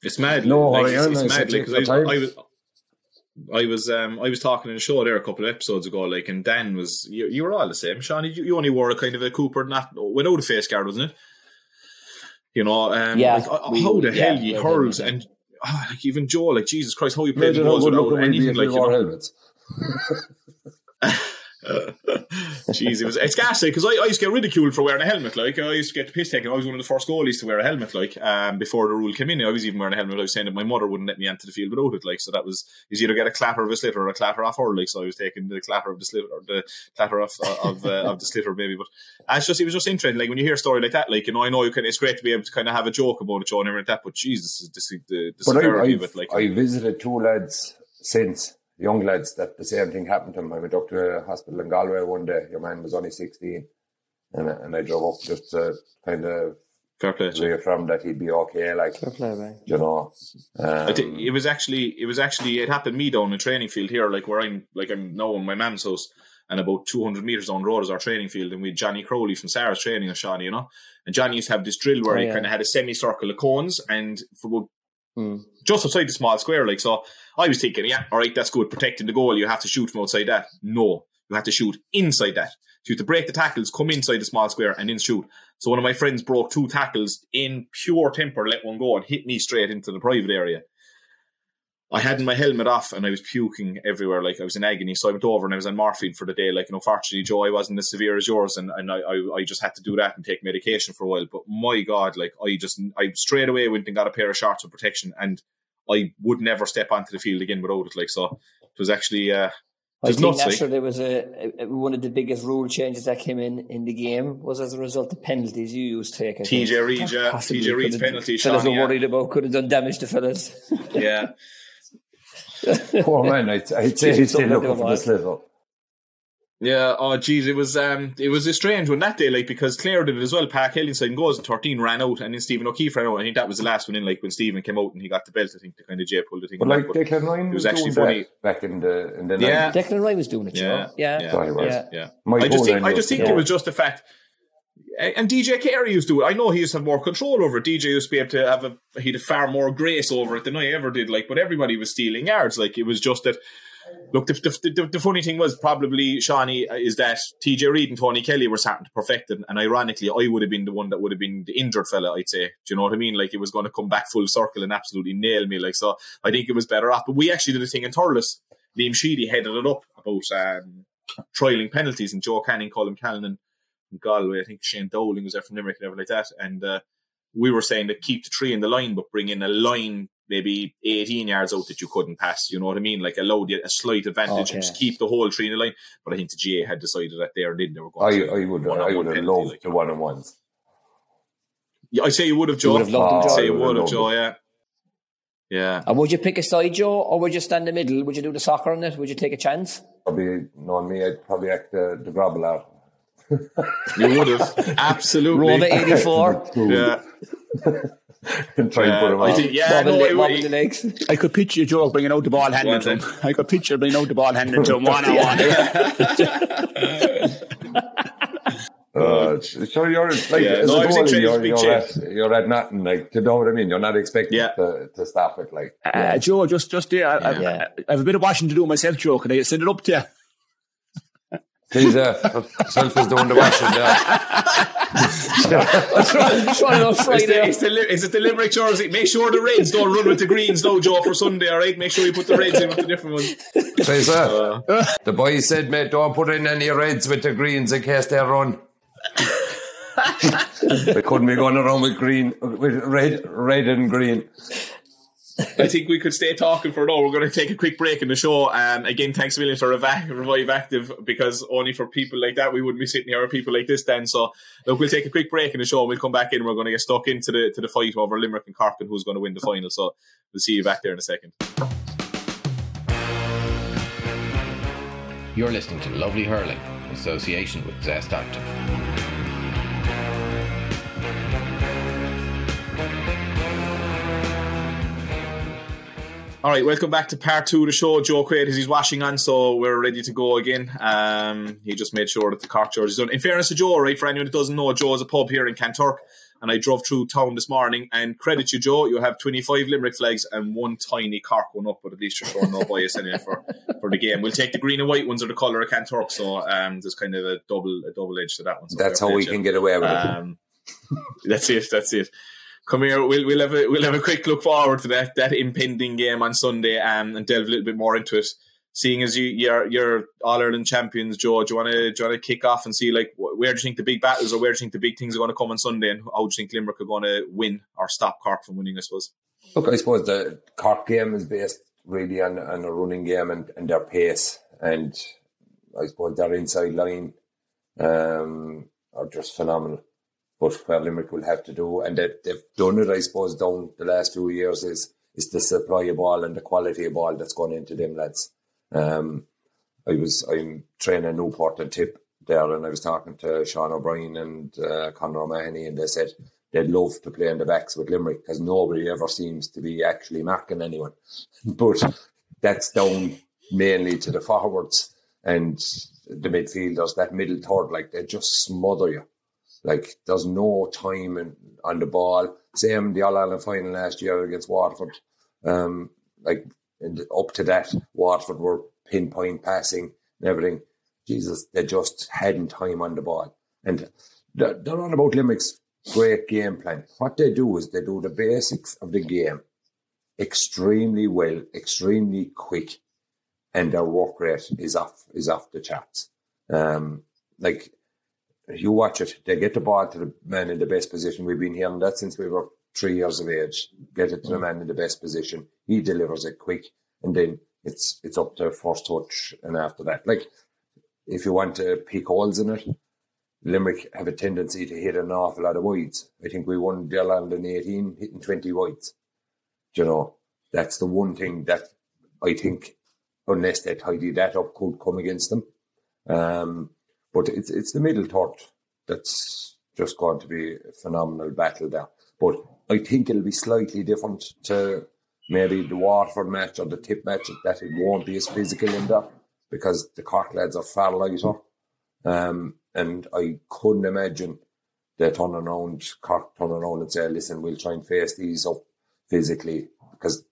It's mad. No, like, it's, it's mad. said Like, take 'cause your I. I was, I was, um, I was talking in a show there a couple of episodes ago. Like, and Dan was, you, you were all the same. Sean, you, you only wore a kind of a Cooper, not without a face guard, wasn't it? You know, um, Yeah, like, we- how the yeah, hell you yeah, hurls yeah. and oh, like even Joe, like Jesus Christ, how you played imagine the balls without anything like we you know. helmets. Jeez, it was it's ghastly because I, I used to get ridiculed for wearing a helmet. Like I used to get the piss taken. I was one of the first goalies to wear a helmet. Like um, before the rule came in, I was even wearing a helmet. I was saying that my mother wouldn't let me into the field without it. Like so, that was is either get a clatter of a slitter or a clatter off her. Like so, I was taking the clatter of the slitter, or the clatter of of, uh, of the slitter, baby. But uh, it's just it was just interesting. Like when you hear a story like that, like you know, I know you can. It's great to be able to kind of have a joke about it, Joe, and everything like that. But Jesus, this is the, the But I, severity I, of it. Like I visited two lads since, young lads, that the same thing happened to them. I went up to a hospital in Galway one day. Your man was only 16. And, I- and I drove up just to kind of fair play. Joe. reaffirm that he'd be okay, like, Fair play, man. you know. Um, I think it was actually it was actually it happened to me down in the training field here, like where I'm like I'm now in my mum's house, and about two hundred meters down the road is our training field, and we had Johnny Crowley from Sarah's training with Seánie, you know, and Johnny used to have this drill where Oh, he yeah. kind of had a semicircle of cones, and for about Hmm. Just outside the small square, like so. I was thinking, yeah, all right, that's good, protecting the goal. You have to shoot from outside that. No, you have to shoot inside that. So you have to break the tackles, come inside the small square, and then shoot. So one of my friends broke two tackles in pure temper, let one go, and hit me straight into the private area. I had my helmet off and I was puking everywhere, like I was in agony. So I went over and I was on morphine for the day. Like, you know, fortunately, Joe, I wasn't as severe as yours, and, and I, I, I just had to do that and take medication for a while. But my God, like I just, I straight away went and got a pair of shorts with protection, and I would never step onto the field again without it. Like, so it was actually, uh, I think nuts, like. Nasher, there was a, a one of the biggest rule changes that came in in the game was as a result of penalties you used to take. I. TJ Reid, yeah, TJ Reid's penalty, Fellas were yeah. worried about could have done damage to fellas. yeah. poor man, I'd, I'd say he's still looking for that. this little. Yeah, oh geez, it was um it was a strange one that day, like because Clare did it as well. Park Hill inside goals and thirteen ran out and then Stephen O'Keefe ran out. I think that was the last one in, like when Stephen came out and he got the belt, I think the kind of J pulled the thing. But back, like Declan Ryan it was was, actually doing funny. back in the in the Yeah. 90s. Declan Ryan was doing it, Yeah, Joe. Yeah, yeah. Sorry, yeah. yeah. I just think I just was- think it was just the fact and DJ Carey used to do it. I know he used to have more control over it. DJ used to be able to have a he'd have far more grace over it than I ever did. Like, but everybody was stealing yards. Like it was just that. Look, the, the, the, the funny thing was probably Seánie uh, is that TJ Reid and Tony Kelly were starting to perfect it, and ironically, I would have been the one that would have been the injured fella. I'd say, do you know what I mean? Like it was going to come back full circle and absolutely nail me. Like so, I think it was better off. But we actually did a thing in Thurles. Liam Sheedy headed it up about um, trialing penalties, and Joe Canning, Colin Callan, Galway. I think Shane Dowling was there from Limerick and everything like that. And uh, we were saying that keep the tree in the line, but bring in a line maybe 18 yards out that you couldn't pass. You know what I mean? Like allow you a slight advantage Okay. and just keep the whole tree in the line. But I think the GAA had decided that there and then they were I, going to I would I one-on-one would have penalty, loved like, the one on ones. Yeah, I say you would have, Joe. would have loved it, I'd Joe. say you would would have, have Joe, yeah. Yeah. And would you pick a side, Joe, or would you stand in the middle? Would you do the soccer on it? Would you take a chance? Probably knowing me, I'd probably act the, the grobble out. You would have. Absolutely. Roma 84, Yeah. and try and put him I out. think, yeah, no, the, it, the legs. I could picture Joe bringing out the ball handing to him. I could picture bringing out the ball handing to him one on one. Oh, but you're like Yeah, no, a I was you're, you're, at, you're at nothing. Like, do you know what I mean? You're not expecting Yeah. to, to stop it. Like, Uh, Joe, just just there, I, I, Yeah. I have a bit of washing to do myself, Joe. Can I send it up to you? Please, uh, self is doing the washing. Yeah. Trying on It's the, Friday. it's, the, li- is it the Limerick jersey? Make sure the Reds don't run with the greens now, Joe, for Sunday, all right? Make sure you put the Reds in with the different ones. Please, uh, the boy said, mate, don't put in any reds with the greens in case they run. they couldn't be going around with green, with red, red and green. I think we could stay talking for now. We're going to take a quick break in the show. Um, again, thanks a million for Revive, Active because only for people like that we wouldn't be sitting here with people like this. Then, so look, we'll take a quick break in the show. and We'll come back in. We're going to get stuck into the to the fight over Limerick and Cork and who's going to win the final. So we'll see you back there in a second. You're listening to Lovely Hurling, in association with Zest Active. All right, welcome back to part two of the show. Joe Quaid is he's washing on, so we're ready to go again. Um, he just made sure that the Cork jersey is done. In fairness to Joe, right, for anyone that doesn't know, Joe is a pub here in Kanturk, and I drove through town this morning. And credit you, Joe, you have 25 Limerick flags and one tiny Cork one up, but at least you're showing no bias anyway for, for the game. We'll take the green and white ones are the colour of Kanturk, so um, there's kind of a double a double edge to that one. So That's how we can get away with it. Um, that's it. That's it. Come here. We'll we'll have a we'll have a quick look forward to that that impending game on Sunday, um, and delve a little bit more into it. Seeing as you you're you're All Ireland champions, Joe, do you want to do you want to kick off and see like where do you think the big battles or where do you think the big things are going to come on Sunday, and how do you think Limerick are going to win or stop Cork from winning? I suppose. Look, I suppose the Cork game is based really on, on a running game and, and their pace. And I suppose their inside line um, are just phenomenal. But what Limerick will have to do, and they, they've done it, I suppose, down the last few years, is is the supply of ball and the quality of ball that's gone into them lads. Um, I was I'm training Newport and Tip there, and I was talking to Sean O'Brien and uh, Conor O'Mahony, and they said they'd love to play in the backs with Limerick because nobody ever seems to be actually marking anyone. but that's down mainly to the forwards and the midfielders, that middle third, like they just smother you. Like there's no time in, on the ball. Same the All Ireland final last year against Waterford. Um, like up to that, Waterford were pinpoint passing and everything. Jesus, they just hadn't time on the ball. And they're, they're on about Limerick's great game plan. What they do is they do the basics of the game extremely well, extremely quick, and their work rate is off is off the charts. Um, like you watch it, they get the ball to the man in the best position. We've been hearing that since we were three years of age. Get it to the man in the best position. He delivers it quick, and then it's it's up to first touch, and after that, like if you want to pick holes in it, Limerick have a tendency to hit an awful lot of wides. I think we won Ireland in 18, hitting 20 wides. Do you know, that's the one thing that I think, unless they tidy that up, could come against them. Um, but it's it's the middle third that's just going to be a phenomenal battle there. But I think it'll be slightly different to maybe the Waterford match or the tip match, that it won't be as physical in there because the Cork lads are far lighter. Um, and I couldn't imagine they turn around, Cork turn around and say, listen, we'll try and face these up physically because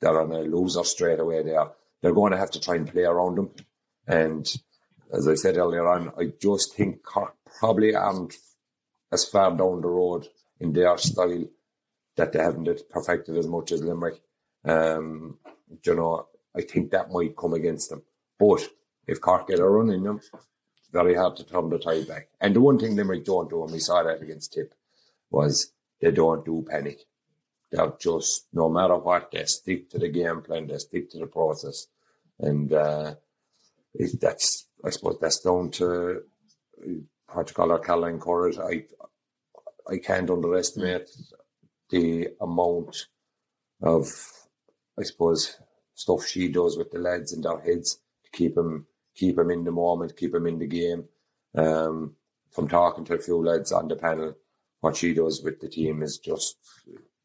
they're on a loser straight away there. They're going to have to try and play around them. And as I said earlier on, I just think Cork probably aren't as far down the road in their style that they haven't perfected as much as Limerick. Um, you know, I think that might come against them. But if Cork get a run in them, it's very hard to turn the tide back. And the one thing Limerick don't do, and we saw that against Tip, was they don't do panic. They're just, no matter what, they stick to the game plan, they stick to the process. And uh, that's, I suppose that's down to what you call her, Caroline Currid. I, I can't underestimate the amount of, I suppose, stuff she does with the lads in their heads to keep them, keep them in the moment, keep them in the game. Um, from talking to a few lads on the panel, what she does with the team is just,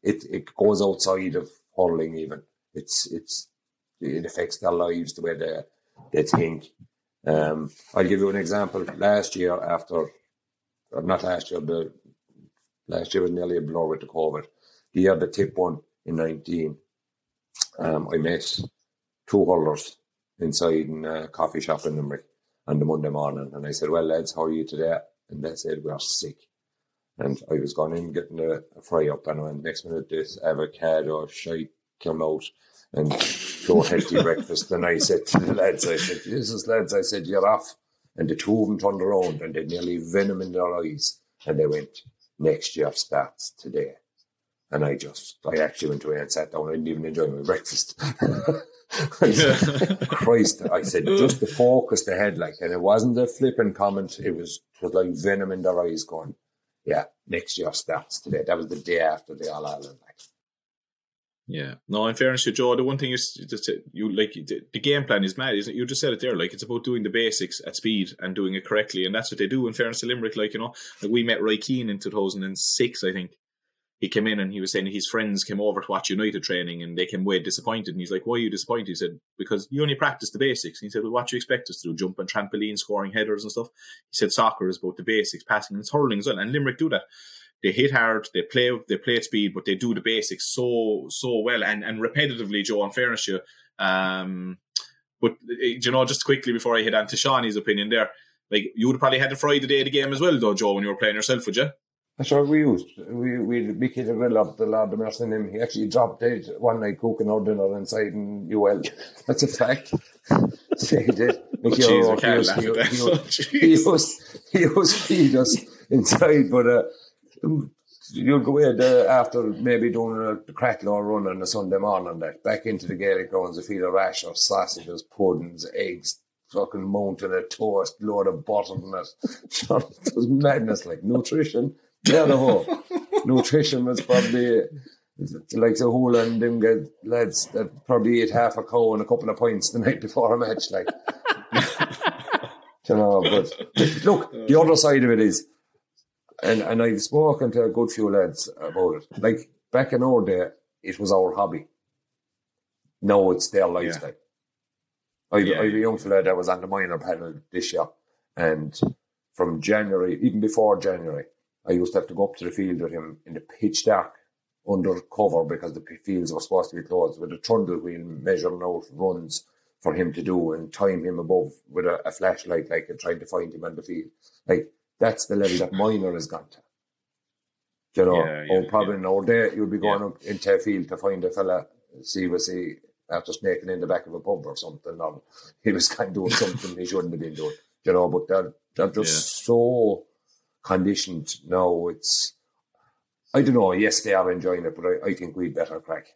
it, it goes outside of hurling even. It's, it's, it affects their lives the way they, they think. Um, I'll give you an example. Last year, after or not last year, the last year was nearly a blur with the COVID. The year the tip won in 19, um, I met two holders inside in a coffee shop in Limerick on the Monday morning. And I said, Well, lads, how are you today? And they said, We're sick. And I was going in getting a, a fry up, and when next minute this avocado shite came out and go healthy breakfast. And I said to the lads, I said, Jesus, lads, I said, You're off. And the two of them turned around and they nearly venom in their eyes. And they went, Next year starts today. And I just, I actually went away and sat down. I didn't even enjoy my breakfast. I said, Christ, I said, just the focus they had, like, and it wasn't a flippant comment. It was, it was like venom in their eyes going, yeah, next year starts today. That was the day after the All Ireland. Like. Yeah. No, in fairness to Joe, the one thing is just you like the game plan is mad, isn't it? You just said it there. Like it's about doing the basics at speed and doing it correctly, and that's what they do. In fairness to Limerick, like you know, like we met Roy Keane in two thousand and six, I think, he came in and he was saying his friends came over to watch United training and they came away disappointed. And he's like, Why are you disappointed? He said, Because you only practice the basics. And he said, Well, what do you expect us to do? Jump and trampoline, scoring headers and stuff. He said, Soccer is about the basics, passing and hurling as well. And Limerick do that. They hit hard, they play they play at speed, but they do the basics so so well and, and repetitively, Joe, in fairness you. Um, but eh, you know, just quickly before I hit on to Seánie's opinion there, like you would have probably had to fry the day of the game as well, though, Joe, when you were playing yourself, would you? That's what we used. We we Mickey the Grill up the lad nursing him. He actually dropped dead one night cooking our dinner inside in UL. That's a fact. he did. Oh, he, was, he, he, he, was, he was feed us inside, but uh, you'll go away the, uh, after maybe doing a, the Cratloe run on a Sunday morning that back into the Gaelic grounds to feed a rash of sausages, puddings, eggs, fucking mountain of toast, load of and that. it was madness, like nutrition yeah, the whole nutrition was probably like the whole and them get lads that probably ate half a cow and a couple of pints the night before a match, like. you know, but look, the other side of it is, and and I've spoken to a good few lads about it. Like back in our day, it was our hobby. Now it's their lifestyle. Yeah. I've, yeah. I've a young fella that was on the minor panel this year, and from January, even before January, I used to have to go up to the field with him in the pitch dark under cover because the fields were supposed to be closed with a trundle wheel measuring out runs for him to do and time him above with a, a flashlight like and trying to find him on the field. Like that's the level that minor has gone to. You know, yeah, yeah, or probably yeah. an day you'll be going up into a field to find a fella, see was he after snaking in the back of a pub or something, or he was kind of doing something he shouldn't have been doing. You know, but they're, they're just so conditioned now. It's I don't know. Yes, they are enjoying it, but I, I think we'd better crack.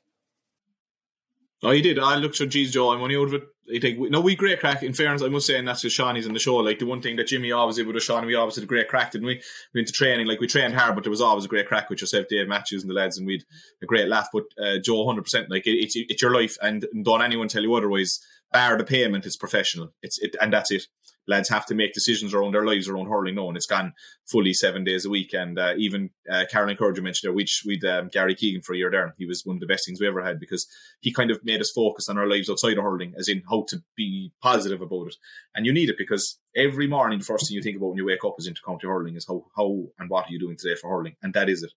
Oh, you did. I looked at geez, Joe. I'm only out of it. I think we, no, we great crack. In fairness, I must say, and that's because Seánie's in the show. Like the one thing that Jimmy always did with us, Seánie, we always had a great crack, didn't we? We went to training, like we trained hard, but there was always a great crack with yourself, Dave Matthews, and the lads, and we'd a great laugh. But uh, Joe, hundred percent, like it, it's it's your life, and don't anyone tell you otherwise. Bar the payment, it's professional. It's it, and that's it lads have to make decisions around their lives around hurling now, and it's gone fully seven days a week. And uh, even uh, Caroline Currid mentioned there, which we'd um, Gary Keegan for a year there. He was one of the best things we ever had because he kind of made us focus on our lives outside of hurling, as in how to be positive about it. And you need it because every morning the first thing you think about when you wake up is intercounty hurling is how how and what are you doing today for hurling, and that is it.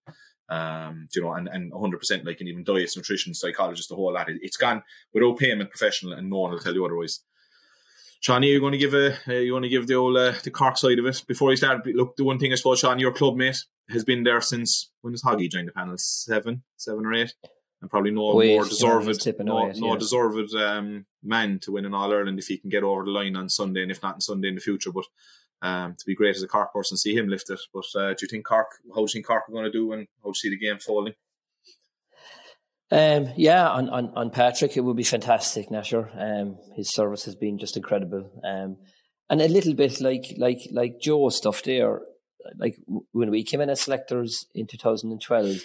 Um, you know, and, and 100% like, and even diets, nutrition, psychologists, the whole lot. It, it's gone without payment professional, and no one will tell you otherwise. Sean, are you going to give a uh, you want to give the old uh, the Cork side of it before you start? Look, the one thing I suppose, Sean, your club mate has been there since when does Hoggy join the panel? Seven, seven or eight, and probably no Wait, more deserved, no, no yeah. deserved um, man to win an All Ireland if he can get over the line on Sunday, and if not on Sunday in the future. But um, to be great as a Cork person, see him lift it. But uh, do you think Cork? How do you think Cork are going to do, and how do you see the game falling? Um, yeah, on, on, on Patrick, it would be fantastic, Nasher. Um, his service has been just incredible. Um, and a little bit like like like Joe's stuff there. Like when we came in as selectors in 2012,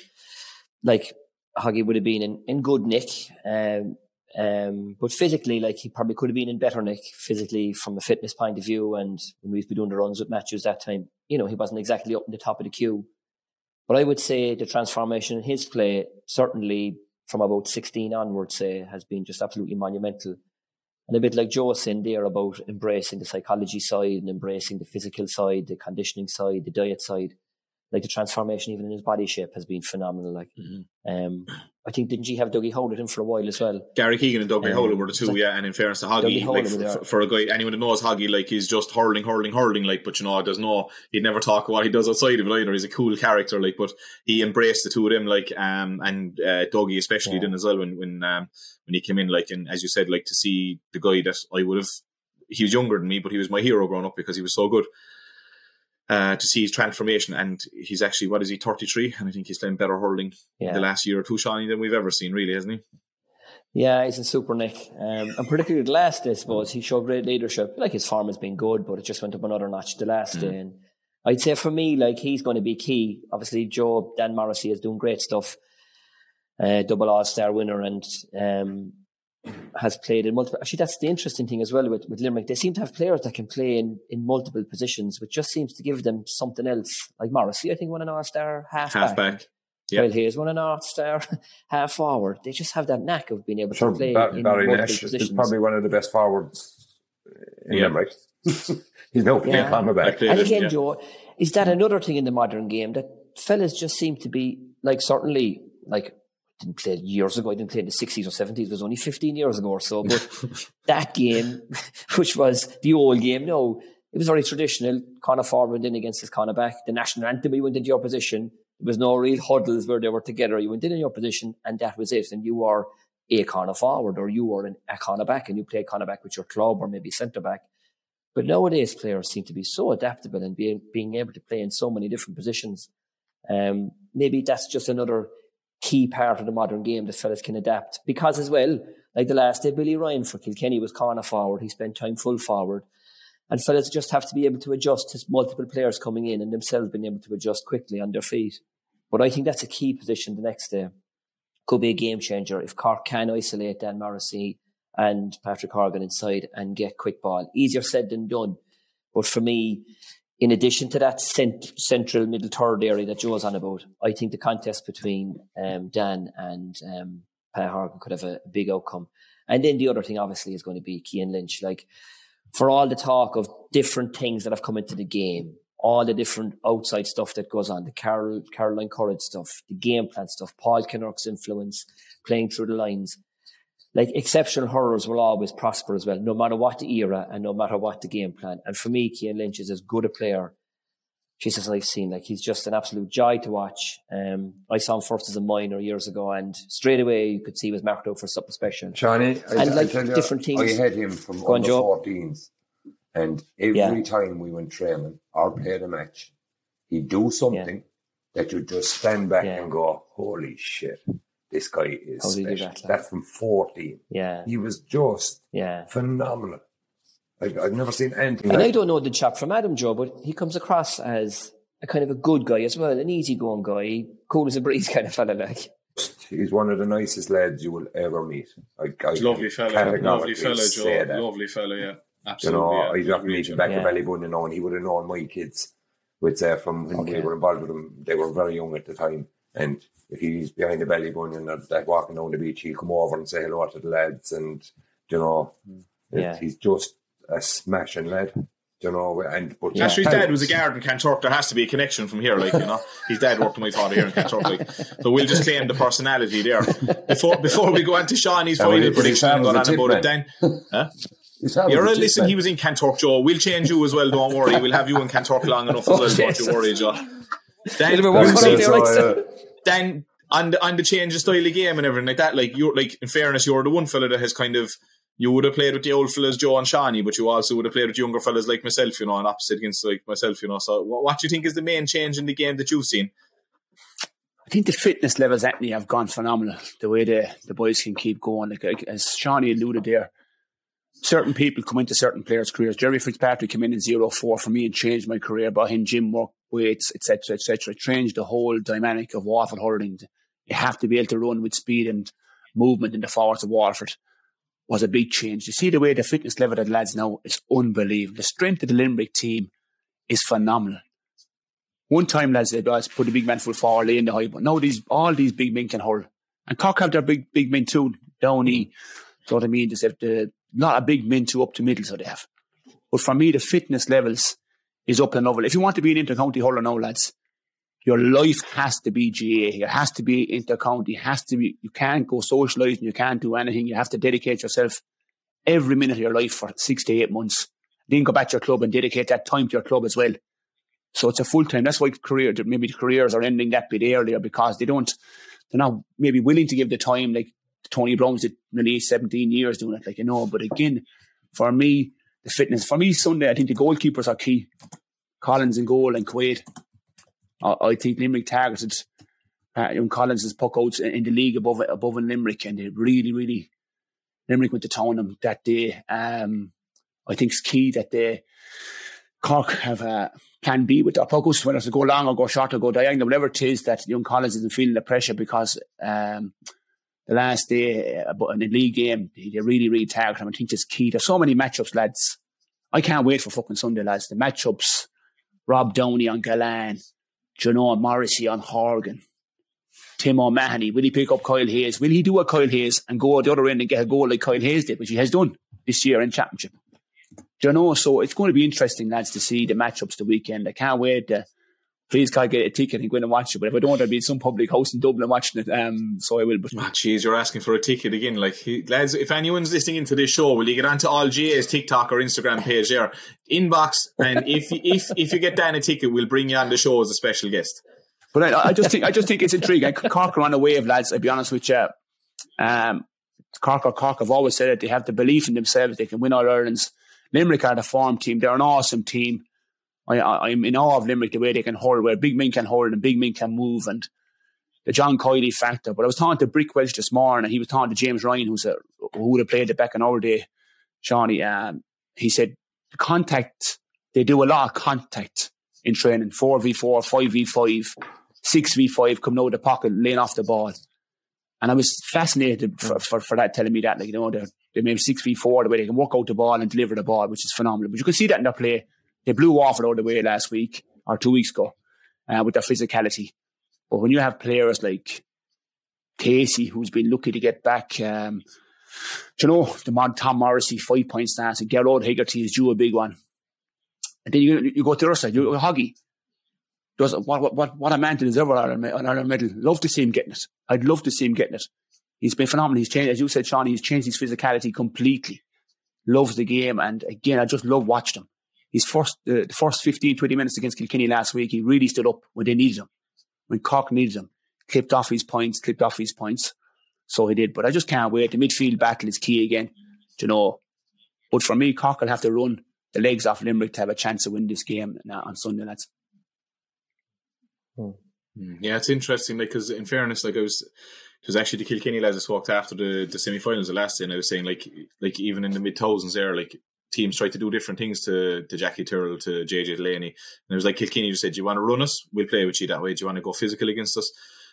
like Hoggy would have been in, in good nick. Um, um, but physically, like he probably could have been in better nick physically from a fitness point of view. And when we used to be doing the runs with Matthews that time, you know, he wasn't exactly up in the top of the queue. But I would say the transformation in his play certainly from about 16 onwards, say, has been just absolutely monumental. And a bit like Joe was saying there about embracing the psychology side and embracing the physical side, the conditioning side, the diet side. Like the transformation even in his body shape has been phenomenal. Like, Mm-hmm. um, I think didn't you have Dougie Howlett in for a while as well? Gary Keegan and Dougie Um, were the two, like- yeah. And in fairness to Hoggy, like for, for a guy, anyone that knows Hoggy, like he's just hurling, hurling, hurling, like. But you know, there's no, he'd never talk about what he does outside of it either. He's a cool character, like. But he embraced the two of them, like, um, and uh, Dougie especially Yeah. did as well when when um when he came in, like, and as you said, like to see the guy that I would have, he was younger than me, but he was my hero growing up because he was so good. Uh, to see his transformation, and he's actually what is he, thirty three, and I think he's playing better hurling Yeah. the last year or two, Seánie, than we've ever seen, really, hasn't he? Yeah, he's in super nick. Um, and particularly the last day, I suppose, he showed great leadership. Like his form has been good, but it just went up another notch the last Mm. day. And I'd say for me, like he's going to be key. Obviously, Joe Dan Morrissey is doing great stuff. Uh, double All Star winner and um, has played in multiple. Actually, that's the interesting thing as well with, with Limerick. They seem to have players that can play in, in multiple positions, which just seems to give them something else. Like Morrissey, I think, won an All Star half Half back. Yeah. Kyle Hayes won an All Star half forward. They just have that knack of being able Sure, to play Bar- in Barry multiple Nash is positions. probably one of the best forwards in Yeah. Limerick. He's now playing Yeah. cornerback. Like the- And again, Yeah. Joe, is that another thing in the modern game that fellas just seem to be like certainly like didn't play years ago. I didn't play in the sixties or seventies. It was only fifteen years ago or so. But that game, which was the old game, no, it was very traditional. Corner forward went in against his corner back. The national anthem, you went into your position. There was no real huddles where they were together. You went in in your position, and that was it. And you were a corner forward, or you were an, a corner back, and you played corner back with your club, or maybe centre back. But nowadays, players seem to be so adaptable and being being able to play in so many different positions. Um, maybe that's just another key part of the modern game that fellas can adapt. Because as well, like the last day, Billy Ryan for Kilkenny was corner forward. He spent time full forward. And fellas just have to be able to adjust to multiple players coming in and themselves being able to adjust quickly on their feet. But I think that's a key position the next day. Could be a game changer if Cork can isolate Dan Morrissey and Patrick Horgan inside and get quick ball. Easier said than done. But for me, in addition to that cent- central middle third area that Joe's on about, I think the contest between um, Dan and um, Pat Horgan could have a, big outcome. And then the other thing, obviously, is going to be Cian Lynch. Like, for all the talk of different things that have come into the game, all the different outside stuff that goes on, the Carol, Caroline Currid stuff, the game plan stuff, Paul Kinnerk's influence, playing through the lines. Like exceptional hurlers will always prosper as well, no matter what the era and no matter what the game plan. And for me, Cian Lynch is as good a player, Jesus, as I've seen. Like he's just an absolute joy to watch. Um, I saw him first as a minor years ago, and straight away you could see he was marked out for something special. Seánie, I, And, I like, tell you, different teams- I had him from under Joe. 14s. And every Yeah. time we went training or played a match, he'd do something that you'd just stand back Yeah. and go, holy shit, this guy is How did he do special. that, like? That's from 14. Yeah, He was just yeah. phenomenal. I've, I've never seen anything And I don't know the chap from Adam Joe, but he comes across as a kind of a good guy as well, an easygoing guy, cool as a breeze kind of fella. Like, He's one of the nicest lads you will ever meet. I, I Lovely fellow, lovely fellow, Joe. Lovely fella, yeah. Absolutely. You Absolutely. know, yeah. I got to meet him back Yeah. at Ballybun, you know, and he would have known my kids with uh, from when we Okay. were involved with him. They were very young at the time, and if he's behind the Ballybun and they're, they're walking down the beach, he'll come over and say hello to the lads, and you know, it- Yeah. he's just a smashing lad. You know, and but Yeah. Actually, his dad was a guard in Kanturk. There has to be a connection from here, like you know. His dad worked with my father here in Kanturk, like. So we'll just claim the personality there. Before before we go on to Seánie's final he- but his prediction and dad go on about it man. then. Huh? You're a right, listen, man. he was in Kanturk, Joe. We'll change you as well, don't worry. We'll have you in Kanturk long enough as well, don't you worry, Joe. Then, Little bit more That's cut out it, there, so, right, uh, so- then on the on the change of style of game and everything like that, like you're like in fairness, you're the one fella that has kind of you would have played with the old fellas Joe and Seánie, but you also would have played with younger fellas like myself, you know, and opposite against like myself, you know. So what, what do you think is the main change in the game that you've seen? I think the fitness levels me have gone phenomenal. The way the, the boys can keep going, like, as Shawnee alluded there, certain people come into certain players' careers. Gerry Fitzpatrick came in in zero four for me and changed my career. Brought him. gym work, weights, etc., etc. Changed the whole dynamic of Waterford hurling. You have to be able to run with speed and movement in the forwards of Waterford. Was a big change. You see the way the fitness level of the lads now is unbelievable. The strength of the Limerick team is phenomenal. One time, lads, they'd always put a big man full forward, lay in the high, but now these all these big men can hurl. And Cork have their big big men too. Downey, so what I mean, just have the not a big min to up to middle, so they have. But for me, the fitness levels is up and level. If you want to be an inter-county hurler now, lads, your life has to be GAA. It has to be inter-county. It has to be. You can't go socialising. You can't do anything. You have to dedicate yourself every minute of your life for six to eight months. Then go back to your club and dedicate that time to your club as well. So it's a full time. That's why career maybe the careers are ending that bit earlier because they don't. They're not maybe willing to give the time like Tony Browne's did nearly 17 years doing it, like you know. But again, for me, the fitness for me Sunday, I think the goalkeepers are key. Collins in goal and Quaid. I, I think Limerick targeted uh, young Collins' puck outs in the league above above in Limerick, and they really, really Limerick went to town them that day. Um, I think it's key that they Cork have a plan B with their puckouts, whether to go long or go short or go diagonal, whatever it is that young Collins isn't feeling the pressure because um, the last day uh, in the league game, they, really, really target him. I think it's key. There's so many matchups, lads. I can't wait for fucking Sunday, lads. The matchups, Rob Downey on Gillane, Jono Morrissey on Horgan, Tim O'Mahony. Will he pick up Kyle Hayes? Will he do a Kyle Hayes and go at the other end and get a goal like Kyle Hayes did, which he has done this year in Championship? Do you know? So it's going to be interesting, lads, to see the matchups the weekend. I can't wait. Uh, please, can I get a ticket and go in and watch it? But if I don't, I'll be in some public house in Dublin watching it. Um, so I will. But oh, jeez, you're asking for a ticket again. Like, lads, if anyone's listening into this show, will you get onto all GAA's TikTok or Instagram page there, inbox, and if if if you get down a ticket, we'll bring you on the show as a special guest. But I, I just think I just think it's intriguing. Cork are on a wave, lads. I'll be honest with you. Um, Cork or Cork have always said that they have the belief in themselves. They can win all Ireland's Limerick are the form team. They're an awesome team. I, am in awe of Limerick the way they can hold, where Big Min can hold and Big Min can move, and the John Kiely factor. But I was talking to Brick Walsh this morning, and he was talking to James Ryan, who's a, who would have played it back in our day. Seánie, um, he said the contact. They do a lot of contact in training: four v four, five v five, six v five, coming out of the pocket, laying off the ball. And I was fascinated for, for, for that, telling me that, like, you know, they're, they made six v four the way they can work out the ball and deliver the ball, which is phenomenal. But you can see that in their play. They blew Waterford all the way last week or two weeks ago uh, with their physicality. But when you have players like Casey, who's been lucky to get back, um, you know, the man Tom Morrissey, five points stance, and Gearóid Hegarty is due a big one. And then you, you go to the other side, you Hoggy. Does what what what a man to deserve an medal. Love to see him getting it. I'd love to see him getting it. He's been phenomenal. He's changed, as you said, Sean. He's changed his physicality completely. Loves the game, and again, I just love watching him. His first, uh, the first 15, 20 minutes against Kilkenny last week, he really stood up when they needed him, when Cork needed him. Clipped off his points, clipped off his points. So he did. But I just can't wait. The midfield battle is key again, you know. But for me, Cork will have to run the legs off Limerick to have a chance to win this game on Sunday. That's. Hmm. Yeah, it's interesting because, like, in fairness, like I was it was actually the Kilkenny lads that walked after the, the semi-finals the last day, and I was saying like like even in the mid thousands there, like teams tried to do different things to to Jackie Tyrrell, to JJ Delaney, and it was like Kilkenny just said, "Do you want to run us? We'll play with you that way. Do you want to go physical against us?"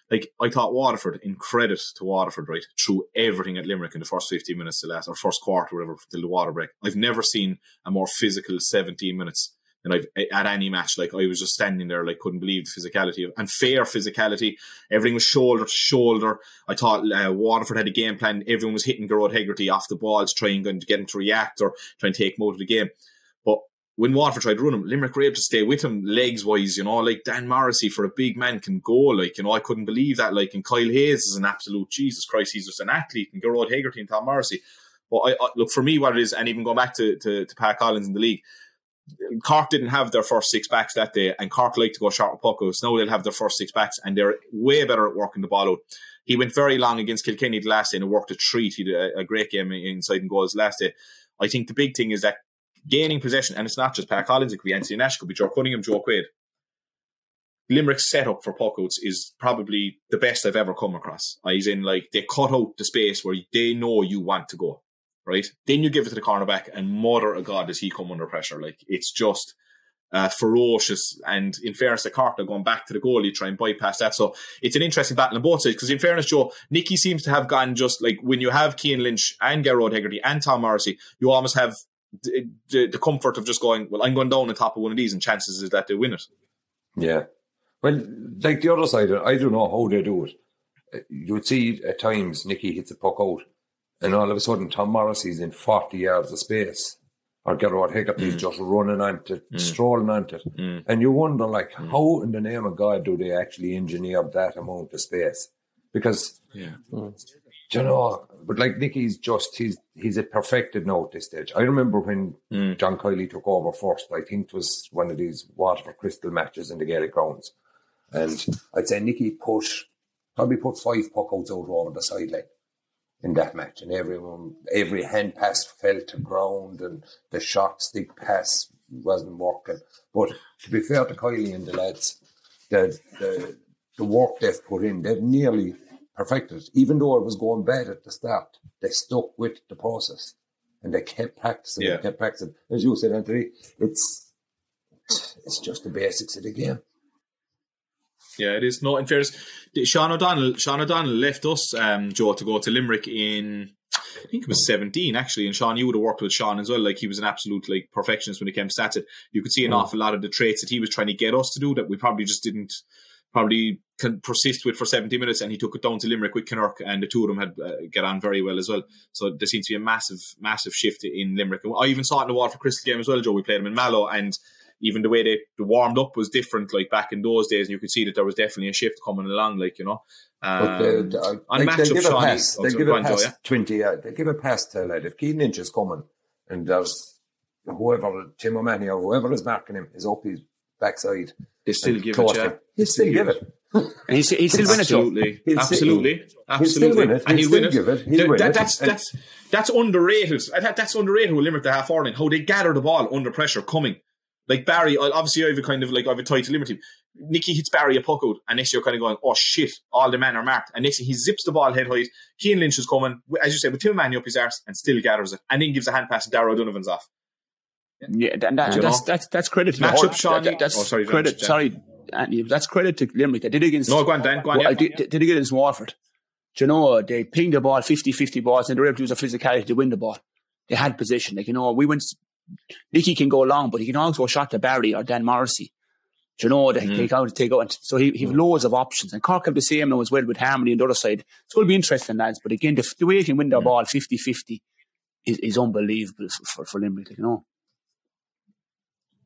Like I thought, Waterford, in credit to Waterford, right, threw everything at Limerick in the first fifteen minutes to last or first quarter, whatever, till the water break. I've never seen a more physical seventeen minutes than I've at any match. Like I was just standing there, like couldn't believe the physicality of, and fair physicality. Everything was shoulder to shoulder. I thought uh, Waterford had a game plan. Everyone was hitting Gearóid Hegarty off the ball to try and get him to react or try and take out of the game. But when Waterford tried to run him, Limerick were able to stay with him legs wise, you know, like Dan Morrissey for a big man can go, like, you know, I couldn't believe that. Like, and Kyle Hayes is an absolute Jesus Christ, he's just an athlete, and Gearóid Hegarty and Tom Morrissey. But I, I, look for me, what it is, and even going back to, to, to Pat Collins in the league, Cork didn't have their first six backs that day, and Cork like to go short with puckouts. Now they'll have their first six backs, and they're way better at working the ball out. He went very long against Kilkenny the last day and worked a treat. He did a, a great game inside and goals last day. I think the big thing is that gaining possession, and it's not just Pat Collins, it could be Anthony Nash, it could be Ger Cunningham, Joe Quaid. Limerick's setup for puckouts is probably the best I've ever come across. As in, like, they cut out the space where they know you want to go right? Then you give it to the cornerback, and mother of God, does he come under pressure? Like it's just uh, ferocious. And in fairness to Cork, they're going back to the goal. You try and bypass that. So it's an interesting battle on both sides. Because in fairness, Joe, Nicky seems to have gone just like when you have Cian Lynch and Gearóid Hegarty and Tom Morrissey, you almost have the, the, the, comfort of just going, well, I'm going down on top of one of these, and chances is that they win it. Yeah. Well, like the other side, I don't know how they do it. You would see at times Nicky hits a puck out and all of a sudden Tom Morrissey's in 40 yards of space, or Gearóid Hegarty's Mm. just running onto it, strolling onto it. And you wonder, like, how in the name of God do they actually engineer that amount of space? Because, Yeah. do you know, but like Nicky's just, he's he's a perfected now at this stage. I remember when Mm. John Kiely took over first, I think it was one of these Waterford Crystal matches in the Gaelic grounds. And I'd say Nicky put, probably put five puckouts out over the sideline in that match, and everyone, every hand pass fell to ground, and the shot stick pass wasn't working. But to be fair to Kiely and the lads, the the, the work they've put in, they've nearly perfected. it. Even though it was going bad at the start, they stuck with the process, and they kept practicing. Yeah. They kept practicing. As you said, Anthony, it's it's just the basics of the game. Yeah, it is. No, in fairness, Sean O'Donnell, Sean O'Donnell left us, um, Joe, to go to Limerick in, I think it was 17 actually. And Sean, you would have worked with Sean as well. Like he was an absolute like perfectionist when it came to stats. You could see an awful lot of the traits that he was trying to get us to do that we probably just didn't probably can persist with for 70 minutes. And he took it down to Limerick with Kinnerk, and the two of them had uh, get on very well as well. So there seems to be a massive, massive shift in Limerick. And I even saw it in the Waterford Crystal game as well, Joe. We played them in Mallow and even the way they, they warmed up was different like back in those days and you could see that there was definitely a shift coming along like you know But they, um, they, on like, matchup they'll give a pass. They'll give a pass twenty. yards. They give a pass to a lad. If Cian Lynch is coming, and there's whoever Tim O'Mahony or whoever is marking him is up his backside. they still give it to yeah him, He'll still give it. And he's, he's still winning it, Joe. absolutely He'll still- absolutely he'll absolutely win it. and He'll he'll win still it, give it. He'll That- win that- it. that's that's that's underrated That- that's underrated with Limerick the half Ireland how they gather the ball under pressure coming like Barry obviously I have a kind of like I have a tie to Limerick team Nicky hits Barry a puck out, and next you're kind of going, oh shit, all the men are marked. And next he zips the ball head height. Cian Lynch is coming, as you said, with Tim Manny up his arse and still gathers it, and then gives a hand pass to Darragh Donovan's off. Yeah, and that, You that's, that's that's credit to Matchup, whole- Seánie. that- that's Oh, sorry, credit. John. Sorry, Anthony, that's credit to Limerick. They did it against. No, go on, Dan, go on. Well, yeah. Did, did it against Waterford. Do you know they pinged the ball 50-50 balls and they were able to use their physicality to win the ball. They had position. Like you know, we went. Nicky can go long, but he can also shot to Barry or Dan Morrissey. Do you know they Mm. take out, take out, so he he have loads of options. And Cork have the same now as well with Harmony on the other side. It's going to be interesting, lads. But again, the, the way he can Mm. win the ball 50-50 is, is unbelievable for, for, for Limerick. You know.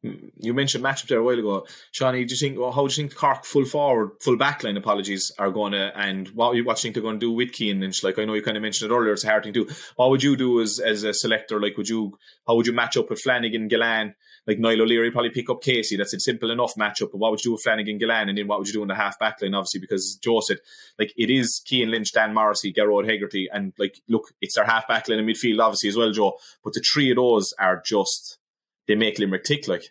Mm, you mentioned matchup there a while ago. Seánie, do you think, well, how do you think Cork full forward, full backline, apologies, are going to, and what, you- you think they're going to do with Cian Lynch? Like, I know you kind of mentioned it earlier, it's a hard thing to do. What would you do as, as a selector? Like, would you, how would you match up with Flanagan, Gillane? Like, Niall O'Leary probably pick up Casey. That's a simple enough matchup. But what would you do with Flanagan, Gillane? And then what would you do in the half backline, obviously, because Joe said, like, it is Cian Lynch, Dan Morrissey, Gearóid Hegarty. And, like, look, it's their half backline in midfield, obviously, as well, Joe. But the three of those are just, they make Limerick tick, like.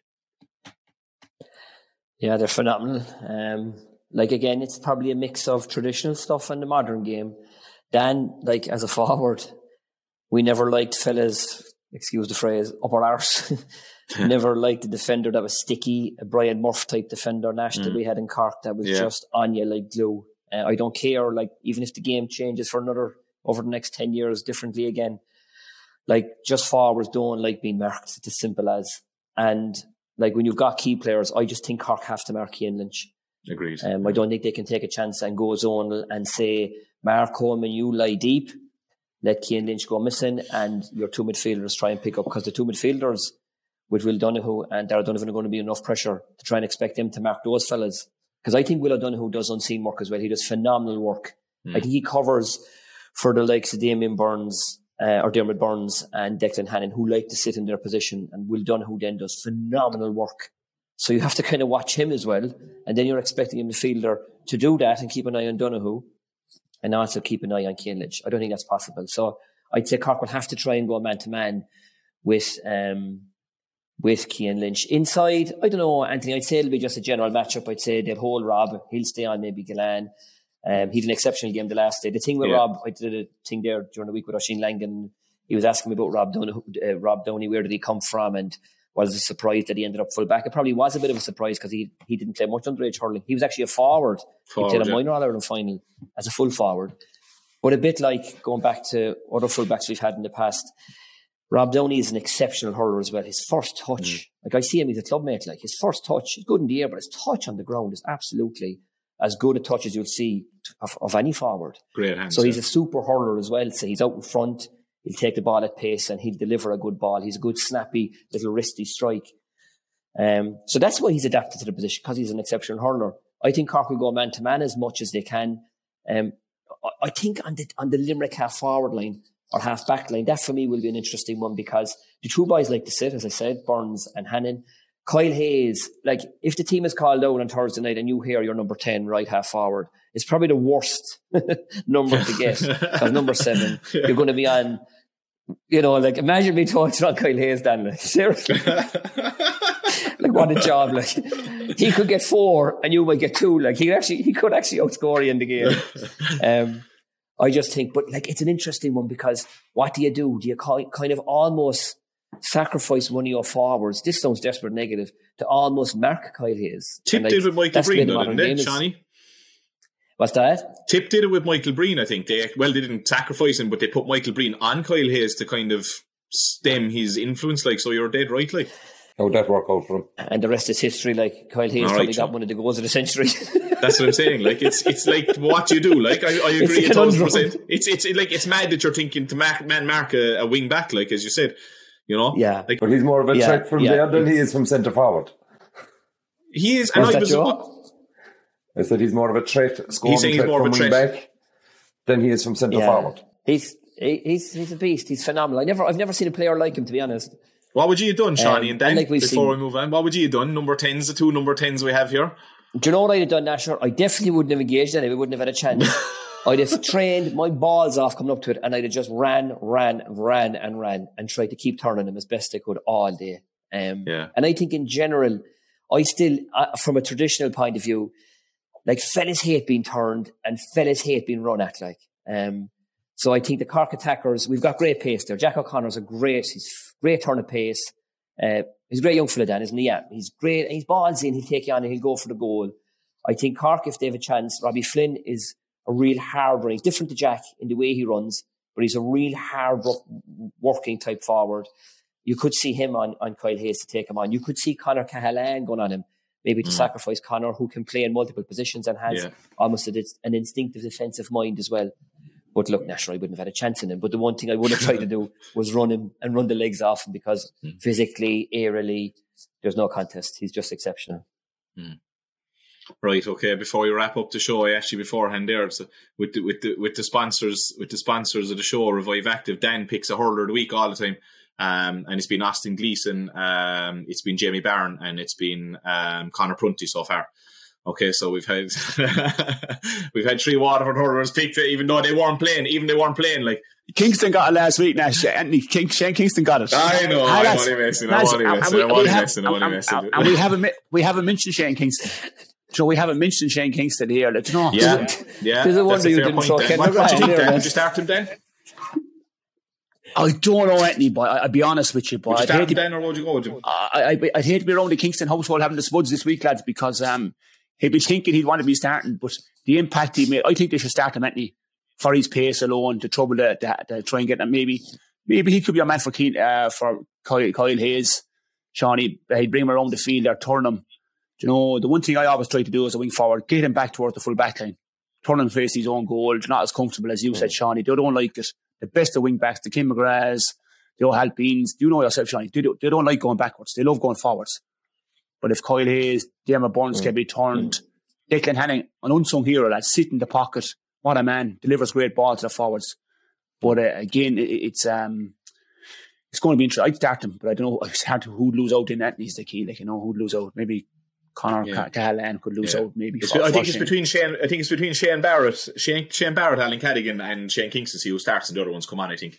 Yeah, they're phenomenal. Um, like again, it's probably a mix of traditional stuff and the modern game. Dan, like as a forward, we never liked fellas, excuse the phrase, upper arse. never liked the defender that was sticky, a Brian Murph type defender, Nash that we had in Cork that was Yeah. just on you like glue. Uh, I don't care, like even if the game changes for another over the next ten years differently again. Like just forwards don't like being marked. It's as simple as. And like when you've got key players, I just think Cork have to mark Cian Lynch. Agreed. Um, I don't think they can take a chance and go zonal and say, Mark Coleman, you lie deep, let Cian Lynch go missing, and your two midfielders try and pick up because the two midfielders with Will Donoghue and Darragh Donovan are going to be enough pressure to try and expect them to mark those fellas. Because I think Will O'Donoghue does unseen work as well. He does phenomenal work. I think he covers for the likes of Damien Burns uh, or Diarmaid Byrnes and Declan Hannon, who like to sit in their position, and Will Donoghue then does phenomenal work. So you have to kind of watch him as well, and then you're expecting a midfielder to do that and keep an eye on Donoghue, and also keep an eye on Cian Lynch. I don't think that's possible. So I'd say Cork will have to try and go man to man with um, with Keane Lynch inside. I don't know, Anthony. I'd say it'll be just a general matchup. I'd say they'll hold Rob. He'll stay on maybe Gillane. Um, he had an exceptional game the last day. The thing with Yeah. Rob, I did a thing there during the week with Oisin Langan. He was asking me about Rob Downey. Uh, Rob Downey, where did he come from, and was it a surprise that he ended up full back? It probably was a bit of a surprise because he he didn't play much underage hurling. He was actually a forward. Forward, he played a yeah. minor All Ireland final as a full forward. But a bit like going back to other fullbacks we've had in the past, Rob Downey is an exceptional hurler as well. His first touch, like I see him, he's a clubmate. Like his first touch, he's good in the air, but his touch on the ground is absolutely as good a touch as you'll see of, of any forward. Great hands. So he's a super hurler as well. So he's out in front. He'll take the ball at pace and he'll deliver a good ball. He's a good snappy little wristy strike. Um, so that's why he's adapted to the position because he's an exceptional hurler. I think Cork will go man to man as much as they can. Um, I- I think on the on the Limerick half forward line or half back line, that for me will be an interesting one because the two boys like to sit, as I said, Byrnes and Hannon. Kyle Hayes, like if the team is called out on Thursday night and you hear your number 10 right half forward, it's probably the worst number to get because number seven, you're going to be on, you know, like imagine me talking on Kyle Hayes, Dan. Like, seriously. like what a job. Like he could get four and you might get two. Like he could actually, he could actually outscore you in the game. Um, I just think, but like it's an interesting one because what do you do? Do you kind of almost sacrifice one of your forwards? This sounds desperate negative to almost mark Kyle Hayes. Tip And, like, did with Michael that's the way Breen, though, didn't game they, is. Seánie? What's that? Tip did it with Michael Breen, I think. They well, they didn't sacrifice him, but they put Michael Breen on Kyle Hayes to kind of stem his influence. Like, so you're dead right. Like, How'd that work out for him? And the rest is history. Like Kyle Hayes All right, probably got one of the goals of the century. that's what I'm saying. Like, it's it's like what you do. Like, I, I agree a a thousand percent. It's it's like it's mad that you're thinking to mark man mark a, a wing back, like as you said. You know, Yeah. Like But he's more of a Yeah, threat from yeah, there than he is from centre forward. he is. And Was I that was. Joe? I said he's more of a threat, scoring saying he's threat more of from a wing threat. back than he is from centre Yeah. forward. He's he, he's he's a beast. He's phenomenal. I never I've never seen a player like him to be honest. What would you have done, Seánie Um, and Dan? like before seen- we move on, what would you have done? Number tens, the two number tens we have here. Do you know what I'd have done, Nasher? I definitely wouldn't have engaged in it. I wouldn't have had a chance. I'd have trained my balls off coming up to it and I'd have just ran, ran, ran and ran and tried to keep turning them as best I could all day. Um, Yeah. And I think in general, I still, uh, from a traditional point of view, like fellas hate being turned and fellas hate being run at like. Um, so I think the Cork attackers, we've got great pace there. Jack O'Connor's a great, he's great turn of pace. Uh, he's a great young fella, Dan, isn't he? Yeah, he's great. He's balls in. He'll take you on and he'll go for the goal. I think Cork, if they have a chance, Robbie Flynn is a real hard runner. He's different to Jack in the way he runs, but he's a real hard working type forward. You could see him on, on Kyle Hayes to take him on. You could see Connor Cahalane going on him, maybe to mm. sacrifice Connor, who can play in multiple positions and has Yeah. almost a, an instinctive defensive mind as well. But look, naturally, I wouldn't have had a chance in him. But the one thing I would have tried to do was run him and run the legs off him because mm. physically, aerially, there's no contest. He's just exceptional. Mm. Right. Okay. Before we wrap up the show, I actually beforehand there so with the, with the with the sponsors with the sponsors of the show, Revive Active. Dan picks a hurler of the week all the time, um, and it's been Austin Gleeson, um, it's been Jamie Barron, and it's been um, Connor Prunty so far. Okay, so we've had we've had three Waterford hurlers picked, even though they weren't playing. Even they weren't playing. Like Kingston got it last week, Nash. Anthony King, Shane Kingston got it. I know, I'm lads, only messing, I'm lads, only messing, we- I'm we only have- messing, I'm only and- messing. and- And we haven't we haven't mentioned Shane Kingston. So we haven't mentioned Shane Kingston here. Let's not. yeah, yeah. There's a wonder you didn't throw Dan. Ken What, what do you McGrath think, there, Dan? man. Would you start him, Dan? I don't know Anthony, but I, I'll be honest with you, but Would you I'd start him, Dan, or would you go? I, I, I'd hate to be around the Kingston household having the spuds this week, lads, because um, he'd be thinking he'd want to be starting, but the impact he made, I think they should start him, Anthony, for his pace alone, to trouble to, to, to try and get him. Maybe maybe he could be a man for Cian, uh, for Kyle, Kyle Hayes, Seánie. He'd bring him around the field or turn him. You know, the one thing I always try to do as a wing forward, get him back towards the full back line. Turn him face his own goal. It's not as comfortable as you said, Seánie. They don't like it. The best of wing backs, the Ken McGraths, the Ó hAilpíns, you know yourself, Seánie. They don't, they don't like going backwards. They love going forwards. But if Kyle Hayes, Diarmaid Byrnes can be turned, Declan Hannon, an unsung hero, that sit in the pocket. What a man. Delivers great balls to the forwards. But uh, again, it, it's um, it's going to be interesting. I'd start him, but I don't know. It's hard to who'd lose out in that. He's the key. Like, you know, who'd lose out. Maybe Connor Yeah. yeah. Cahalane could lose Yeah. out. Maybe. For- I think it's Shane. between Shane. I think it's between Shane Barrett, Shane, Shane Barrett, Alan Cadogan, and Shane Kingston. See who starts, and the other ones come on. I think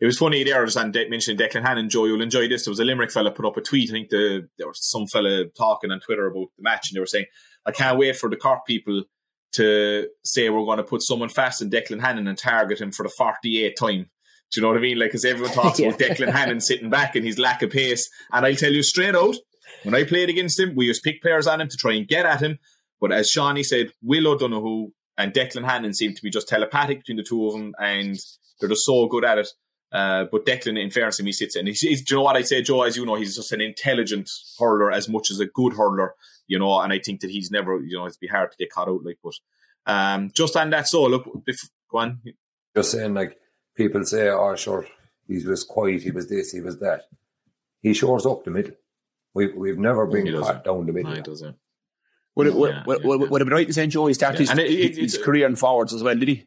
it was funny there. Just on de- mentioning Declan Hannon, Joe, you'll enjoy this. There was a Limerick fella put up a tweet. I think the there was some fella talking on Twitter about the match, and they were saying, "I can't wait for the Cork people to say we're going to put someone fast in Declan Hannon and target him for the 48th time." Do you know what I mean? Like, because everyone talks about Declan Hannon sitting back and his lack of pace. And I'll tell you straight out, when I played against him, we used pick players on him to try and get at him. But as Seánie said, Will O'Donoghue and Declan Hannon seem to be just telepathic between the two of them, and they're just so good at it. Uh, but Declan, in fairness, him, he sits in. He's, he's, do you know what I say, Joe? As you know, he's just an intelligent hurler as much as a good hurler, you know. And I think that he's never, you know, it'd be hard to get caught out like. But um, just on that, so look, if, go on. Just saying, like people say, "Oh, sure, he was quiet, he was this, he was that." He shores up the middle. We've we've never been He does. caught down the middle. No, he doesn't. Would it, would, Yeah, would, yeah, would, yeah. would it be right in saying Joe he started Yeah, and it- his, it- his it's- career in forwards as well, did he?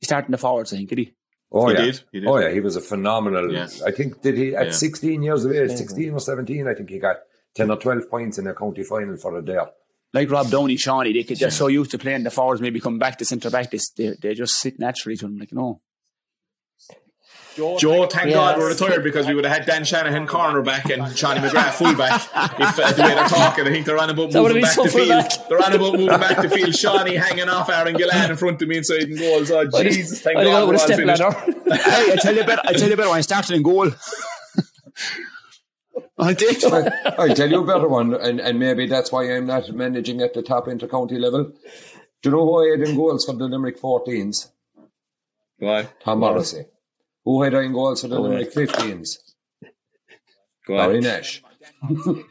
He started in the forwards, I think, did he? Oh He yeah, did, he did. oh yeah, he was a phenomenal. Yeah. I think did he at Yeah. 16 years of age, 16 or 17, I think he got 10 or 12 points in a county final for a day. Like Rob Downey, Seánie, they could, they're so used to playing the forwards, maybe come back to centre back, they, they, they just sit naturally to them, like, you know. Joe, thank Yeah. God we're retired because we would have had Dan Shanahan cornerback and Johnny McGrath fullback. if uh, the way they're talking, I think they're on about That would've moving back so the field. fullback. They're on about moving back to field. Seánie hanging off Aaron Gillane in front of me inside in goals. Oh Jesus, thank I think I God we're all finished. hey, I tell you better, I tell you better when I started in goal. I did. I tell you a better one, and, and maybe that's why I'm not managing at the top intercounty level. Do you know who I had in goals for the Limerick 14s? Go on, Tom Morrissey. Who had I in goals for the Go on. 15s? Barry. Nash.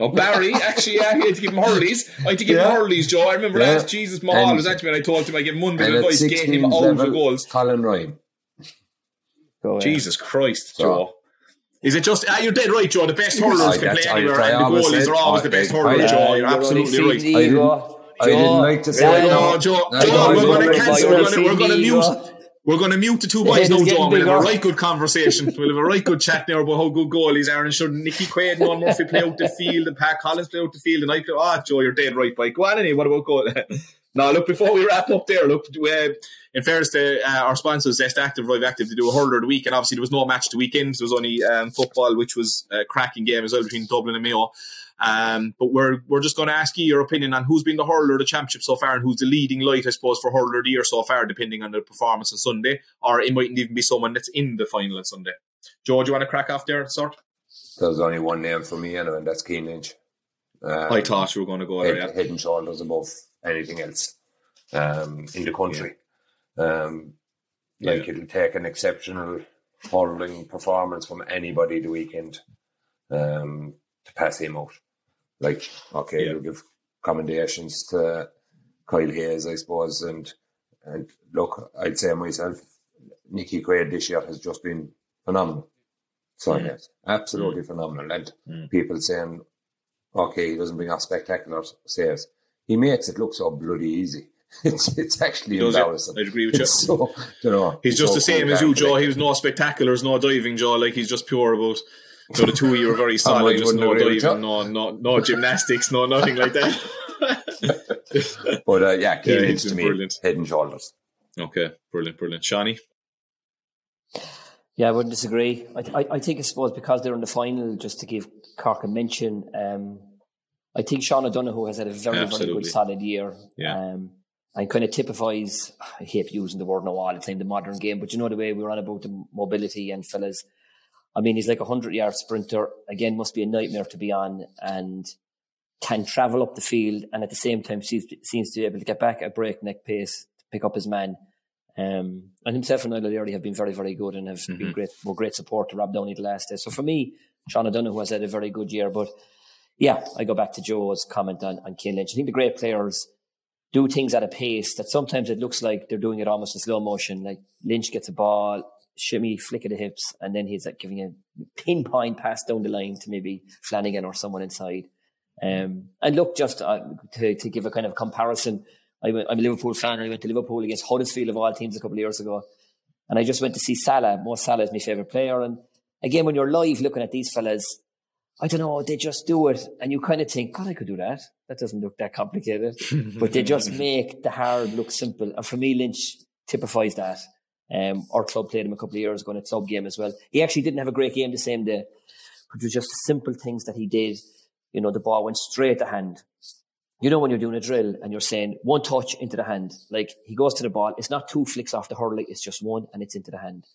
Oh, Barry, actually, yeah, he had to give him hurleys. I had to give Yeah. him hurleys, Joe. I remember Yeah. last Jesus Mahal And- was at me and I told him I give him one bit And of advice, get him all the goals. Colin Ryan. Go. Jesus Christ, So- Joe. Is it just, ah, you're dead right, Joe. The best hurlers can play I- anywhere, I and the always goalies said- are always the best I- hurlers, I- Joe. Yeah, You're absolutely right. I didn't- I didn't Joe, like to say yeah, it, I No. Joe, No, Joe, no, we're going to cancel. We're going to we're going to mute. We're going to mute the two boys head now, getting We'll have a right good conversation. We'll have a right good chat now about how good goalies are. And should Nicky Quaid and Noel Murphy play out the field and Pat Collins play out the field and I play. Oh, Joe, you're dead right, Mike. Go on, anyway. What about goal? now, look, before we wrap up there, look, uh, in fairness to uh, our sponsors, Zest Active, Revive Active, to do a hurler of the week. And obviously, there was no match the weekend. There was only um, football, which was a cracking game as well between Dublin and Mayo. Um, but we're we're just going to ask you your opinion on who's been the hurler of the championship so far and who's the leading light, I suppose, for hurler of the year so far, depending on the performance on Sunday, or it mightn't even be someone that's in the final on Sunday. Joe, do you want to crack off there, sort? There's only one name for me, anyway, and that's Cian Lynch. Um, I thought you were going to go head, there. Yeah. head and shoulders above anything else um, in the country. Um, like Yeah. it'll take an exceptional hurling performance from anybody the weekend um, to pass him out. Like, okay, Yeah. we'll give commendations to Kyle Hayes, I suppose, and and look, I'd say myself, Nicky Quaid this year has just been phenomenal. So Mm. yes, absolutely phenomenal. And Mm. people saying, okay, he doesn't bring off spectacular saves. He makes it look so bloody easy. It's it's actually does it. embarrassing. I'd agree with you. It's so, you know, He's just so the same as you, Joe. He was no spectaculars, no diving, Joe. Like he's just pure about. So the two of you are very solid, just no agree diving, you. no, no, no gymnastics, no nothing like that. But uh, yeah, Cian Yeah, he's to me, brilliant. head and shoulders. okay, brilliant, brilliant. Seánie, Yeah, I wouldn't disagree. I, I, I think, I suppose, because they're in the final, just to give Cork a mention, um, I think Sean O'Donoghue has had a very, very good, solid year. Yeah. Um, and kind of typifies, I hate using the word now all the time, the modern game, but you know the way we were on about the mobility and fellas. I mean, he's like a 100 yard sprinter. Again, must be a nightmare to be on and can travel up the field and at the same time seems, seems to be able to get back at breakneck pace to pick up his man. Um, and himself and Niall O'Leary have been very, very good and have been great, were great support to Rob Downey the last day. So for me, Sean O'Donoghue has had a very good year. But yeah, I go back to Joe's comment on, on Cian Lynch. I think the great players do things at a pace that sometimes it looks like they're doing it almost in slow motion. Like Lynch gets a ball, shimmy, flick of the hips, and then he's like giving a pinpoint pass down the line to maybe Flanagan or someone inside. Um, and look, just uh, to, to give a kind of comparison, I went, I'm a Liverpool fan. and I went to Liverpool against Huddersfield of all teams a couple of years ago, and I just went to see Salah. Mo Salah is my favourite player, and again, when you're live looking at these fellas, I don't know, they just do it, and you kind of think, God, I could do that. That doesn't look that complicated, but they just make the hard look simple. And for me, Lynch typifies that. Um, our club played him a couple of years ago in a club game as well. He actually didn't have a great game the same day, but it was just simple things that he did. You know, the ball went straight to hand. You know, when you're doing a drill and you're saying one touch into the hand, like he goes to the ball, it's not two flicks off the hurley, it's just one and it's into the hand.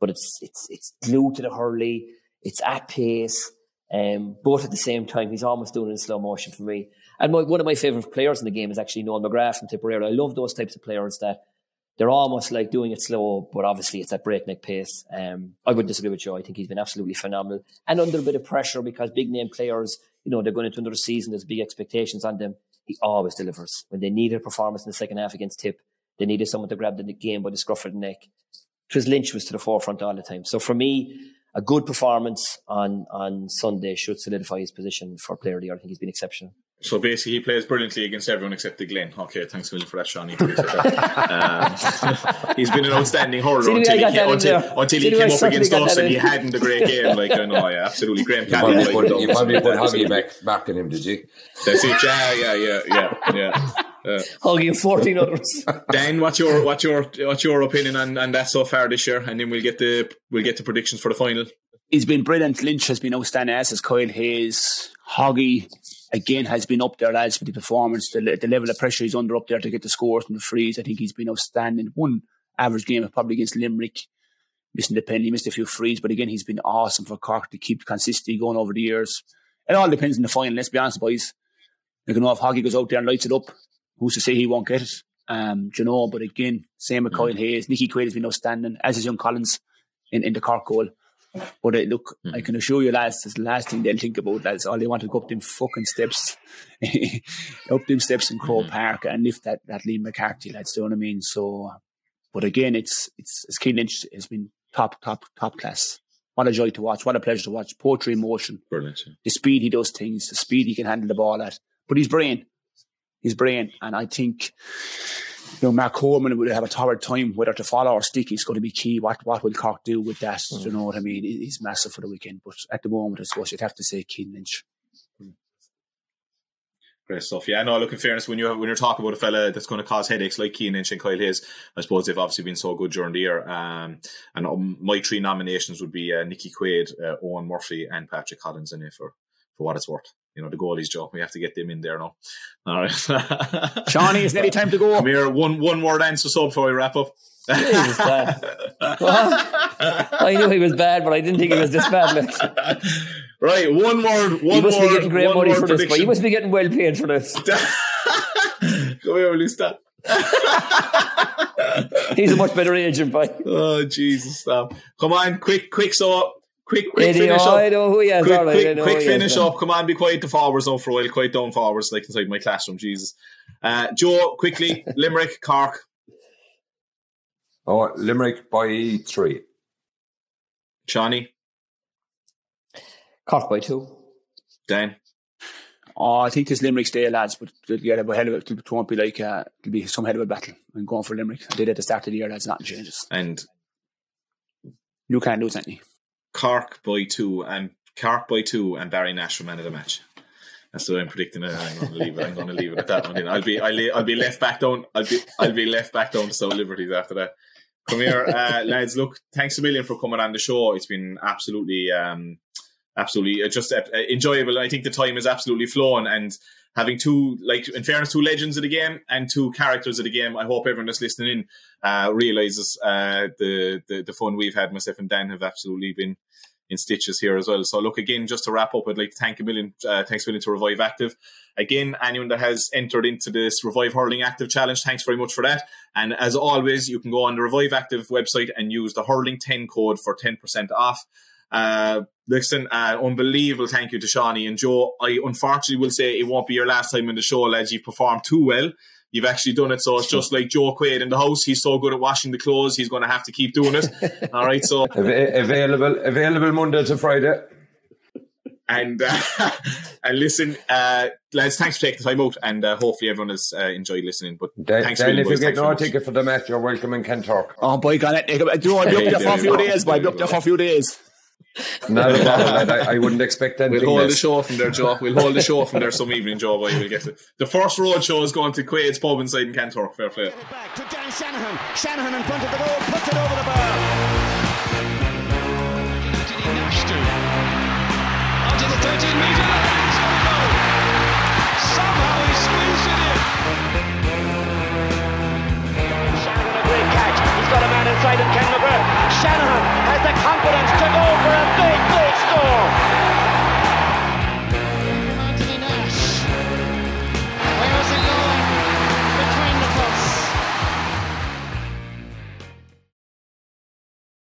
But it's it's it's glued to the hurley, it's at pace, um, but at the same time, he's almost doing it in slow motion for me. And my, one of my favourite players in the game is actually Noel McGrath from Tipperary. I love those types of players that they're almost like doing it slow, but obviously it's at breakneck pace. Um, I wouldn't disagree with you. I think he's been absolutely phenomenal and under a bit of pressure because big name players, you know, they're going into another season. There's big expectations on them. He always delivers. When they needed a performance in the second half against Tip, they needed someone to grab the game by the scruff of the neck. Chris Lynch was to the forefront all the time. So for me, a good performance on on Sunday should solidify his position for player of the year. I think he's been exceptional. So basically, he plays brilliantly against everyone except the Glen. Okay, thanks a million for that, Sean. um, he's been an outstanding hurler until he, until, until he came up against us and he hadn't a great game. Like I know, yeah, absolutely. Graham Kelly. You probably put, you probably put Hoggy back, back in him, did you? That's it. Yeah, yeah, yeah, yeah, yeah. Uh, Hoggy fourteen others. Dan, what's your what's your what's your opinion on, on that so far this year? And then we'll get the we'll get the predictions for the final. He's been brilliant. Lynch has been outstanding. As has Kyle Hayes, Hoggy again has been up there, lads, with the performance, the, the level of pressure he's under up there to get the scores and the frees. I think he's been outstanding. One average game probably against Limerick, missing the penalty, missed a few frees, but again, he's been awesome for Cork to keep consistency going over the years. It all depends on the final, let's be honest, boys. You know, if Hoggy goes out there and lights it up, who's to say he won't get it? Um, you know, but again, same with mm. Kyle Hayes. Nicky Quaid has been outstanding, as is young Collins in, in the Cork goal. But uh, look, mm-hmm. I can assure you, lads, it's the last thing they'll think about, lads. All they want to go up them fucking steps, up them steps in Croke mm-hmm. Park and lift that, that Liam McCarthy, lads. Do you know what I mean? So, but again, it's, it's, it's Cian Lynch has been top, top, top class. What a joy to watch. What a pleasure to watch. Poetry in motion. Brilliant. The speed he does things, the speed he can handle the ball at. But his brain, his brain. And I think, you know, Mark Coleman would have a hard time whether to follow or stick. He's going to be key. What what will Cork do with that? Mm. You know what I mean? He's massive for the weekend. But at the moment, I suppose you'd have to say Cian Lynch. Great stuff. Yeah, no. Look, in fairness, when you when you're talking about a fella that's going to cause headaches like Cian Lynch and Kyle Hayes, I suppose they've obviously been so good during the year. Um, and um, my three nominations would be uh, Nicky Quaid, uh, Eoin Murphy, and Patrick Collins in it for for what it's worth you know, the goalies, Joe. We have to get them in there now. All right. Seánie, is nearly time to go. Come here, one, one word answer so before we wrap up. I knew he was bad, but I didn't think he was this bad. Like. Right, one word. One he must word, be getting great money for prediction. this, but he must be getting well paid for this. Come here, Lusta. He's a much better agent, boy. Oh Jesus! Stop. Come on, quick, quick. So quick, quick Eddie, finish oh, up. I know who he is. Quick, right, quick, quick finish up. Come on, be quiet the forwards now for a while. Quiet down forwards, like inside my classroom. Jesus. Uh, Joe, quickly, Limerick, Cork. Oh, Limerick by three. Johnny. Cork by two. Dan. Oh, I think this Limerick's day, lads, but yeah, a hell of it. It won't be like uh, it'll be some hell of a battle. I'm going for Limerick. I did at the start of the year. That's nothing changes. And you can't lose any. Cork by two and Cork by two and Barry Nash for man of the match. That's what I'm predicting. I'm going to leave it. I'm going to leave it at that one. I'll be I'll, I'll be left back down. I'll be I'll be left back down to South Liberties after that. Come here, uh, lads. Look, thanks a million for coming on the show. It's been absolutely um, absolutely uh, just uh, enjoyable. I think the time is absolutely flown and having two, like in fairness, two legends of the game and two characters of the game. I hope everyone that's listening in uh, realizes uh, the, the the fun we've had. Myself and Dan have absolutely been in stitches here as well. So look again, just to wrap up, I'd like to thank a million, uh, thanks a million to Revive Active. Again, anyone that has entered into this Revive Hurling Active Challenge, thanks very much for that. And as always, you can go on the Revive Active website and use the Hurling 10 code for 10% off. Uh, listen, uh, unbelievable thank you to Seánie and Joe. I unfortunately will say it won't be your last time in the show, lads. You've performed too well. You've actually done it. So it's just like Joe Quaid in the house. He's so good at washing the clothes. He's going to have to keep doing it. All right. So available, available Monday to Friday. And uh, and listen, uh, lads, thanks for taking the time out, and uh, hopefully everyone has uh, enjoyed listening. But then, thanks, then if boys, you get no ticket for the match, you're welcome in Kanturk. Oh boy, got it. Do I'll be up there for a few days. Boy, I'll be up there for a few days. Not at all. I, I wouldn't expect anything. We'll hold less. the show from there, Joe. We'll hold the show from there some evening, Joe. Boy, you will get it. The first road show is going to Quaid's pub inside in Kanturk. Fair play. Back to Dan Shanahan. Shanahan in front of the goal puts it over the bar. Did he nash to? Onto the 13 metre. Somehow he squeezed it in. Shanahan a great catch. He's got a man inside and can Shanahan the confidence to go for a big, big score.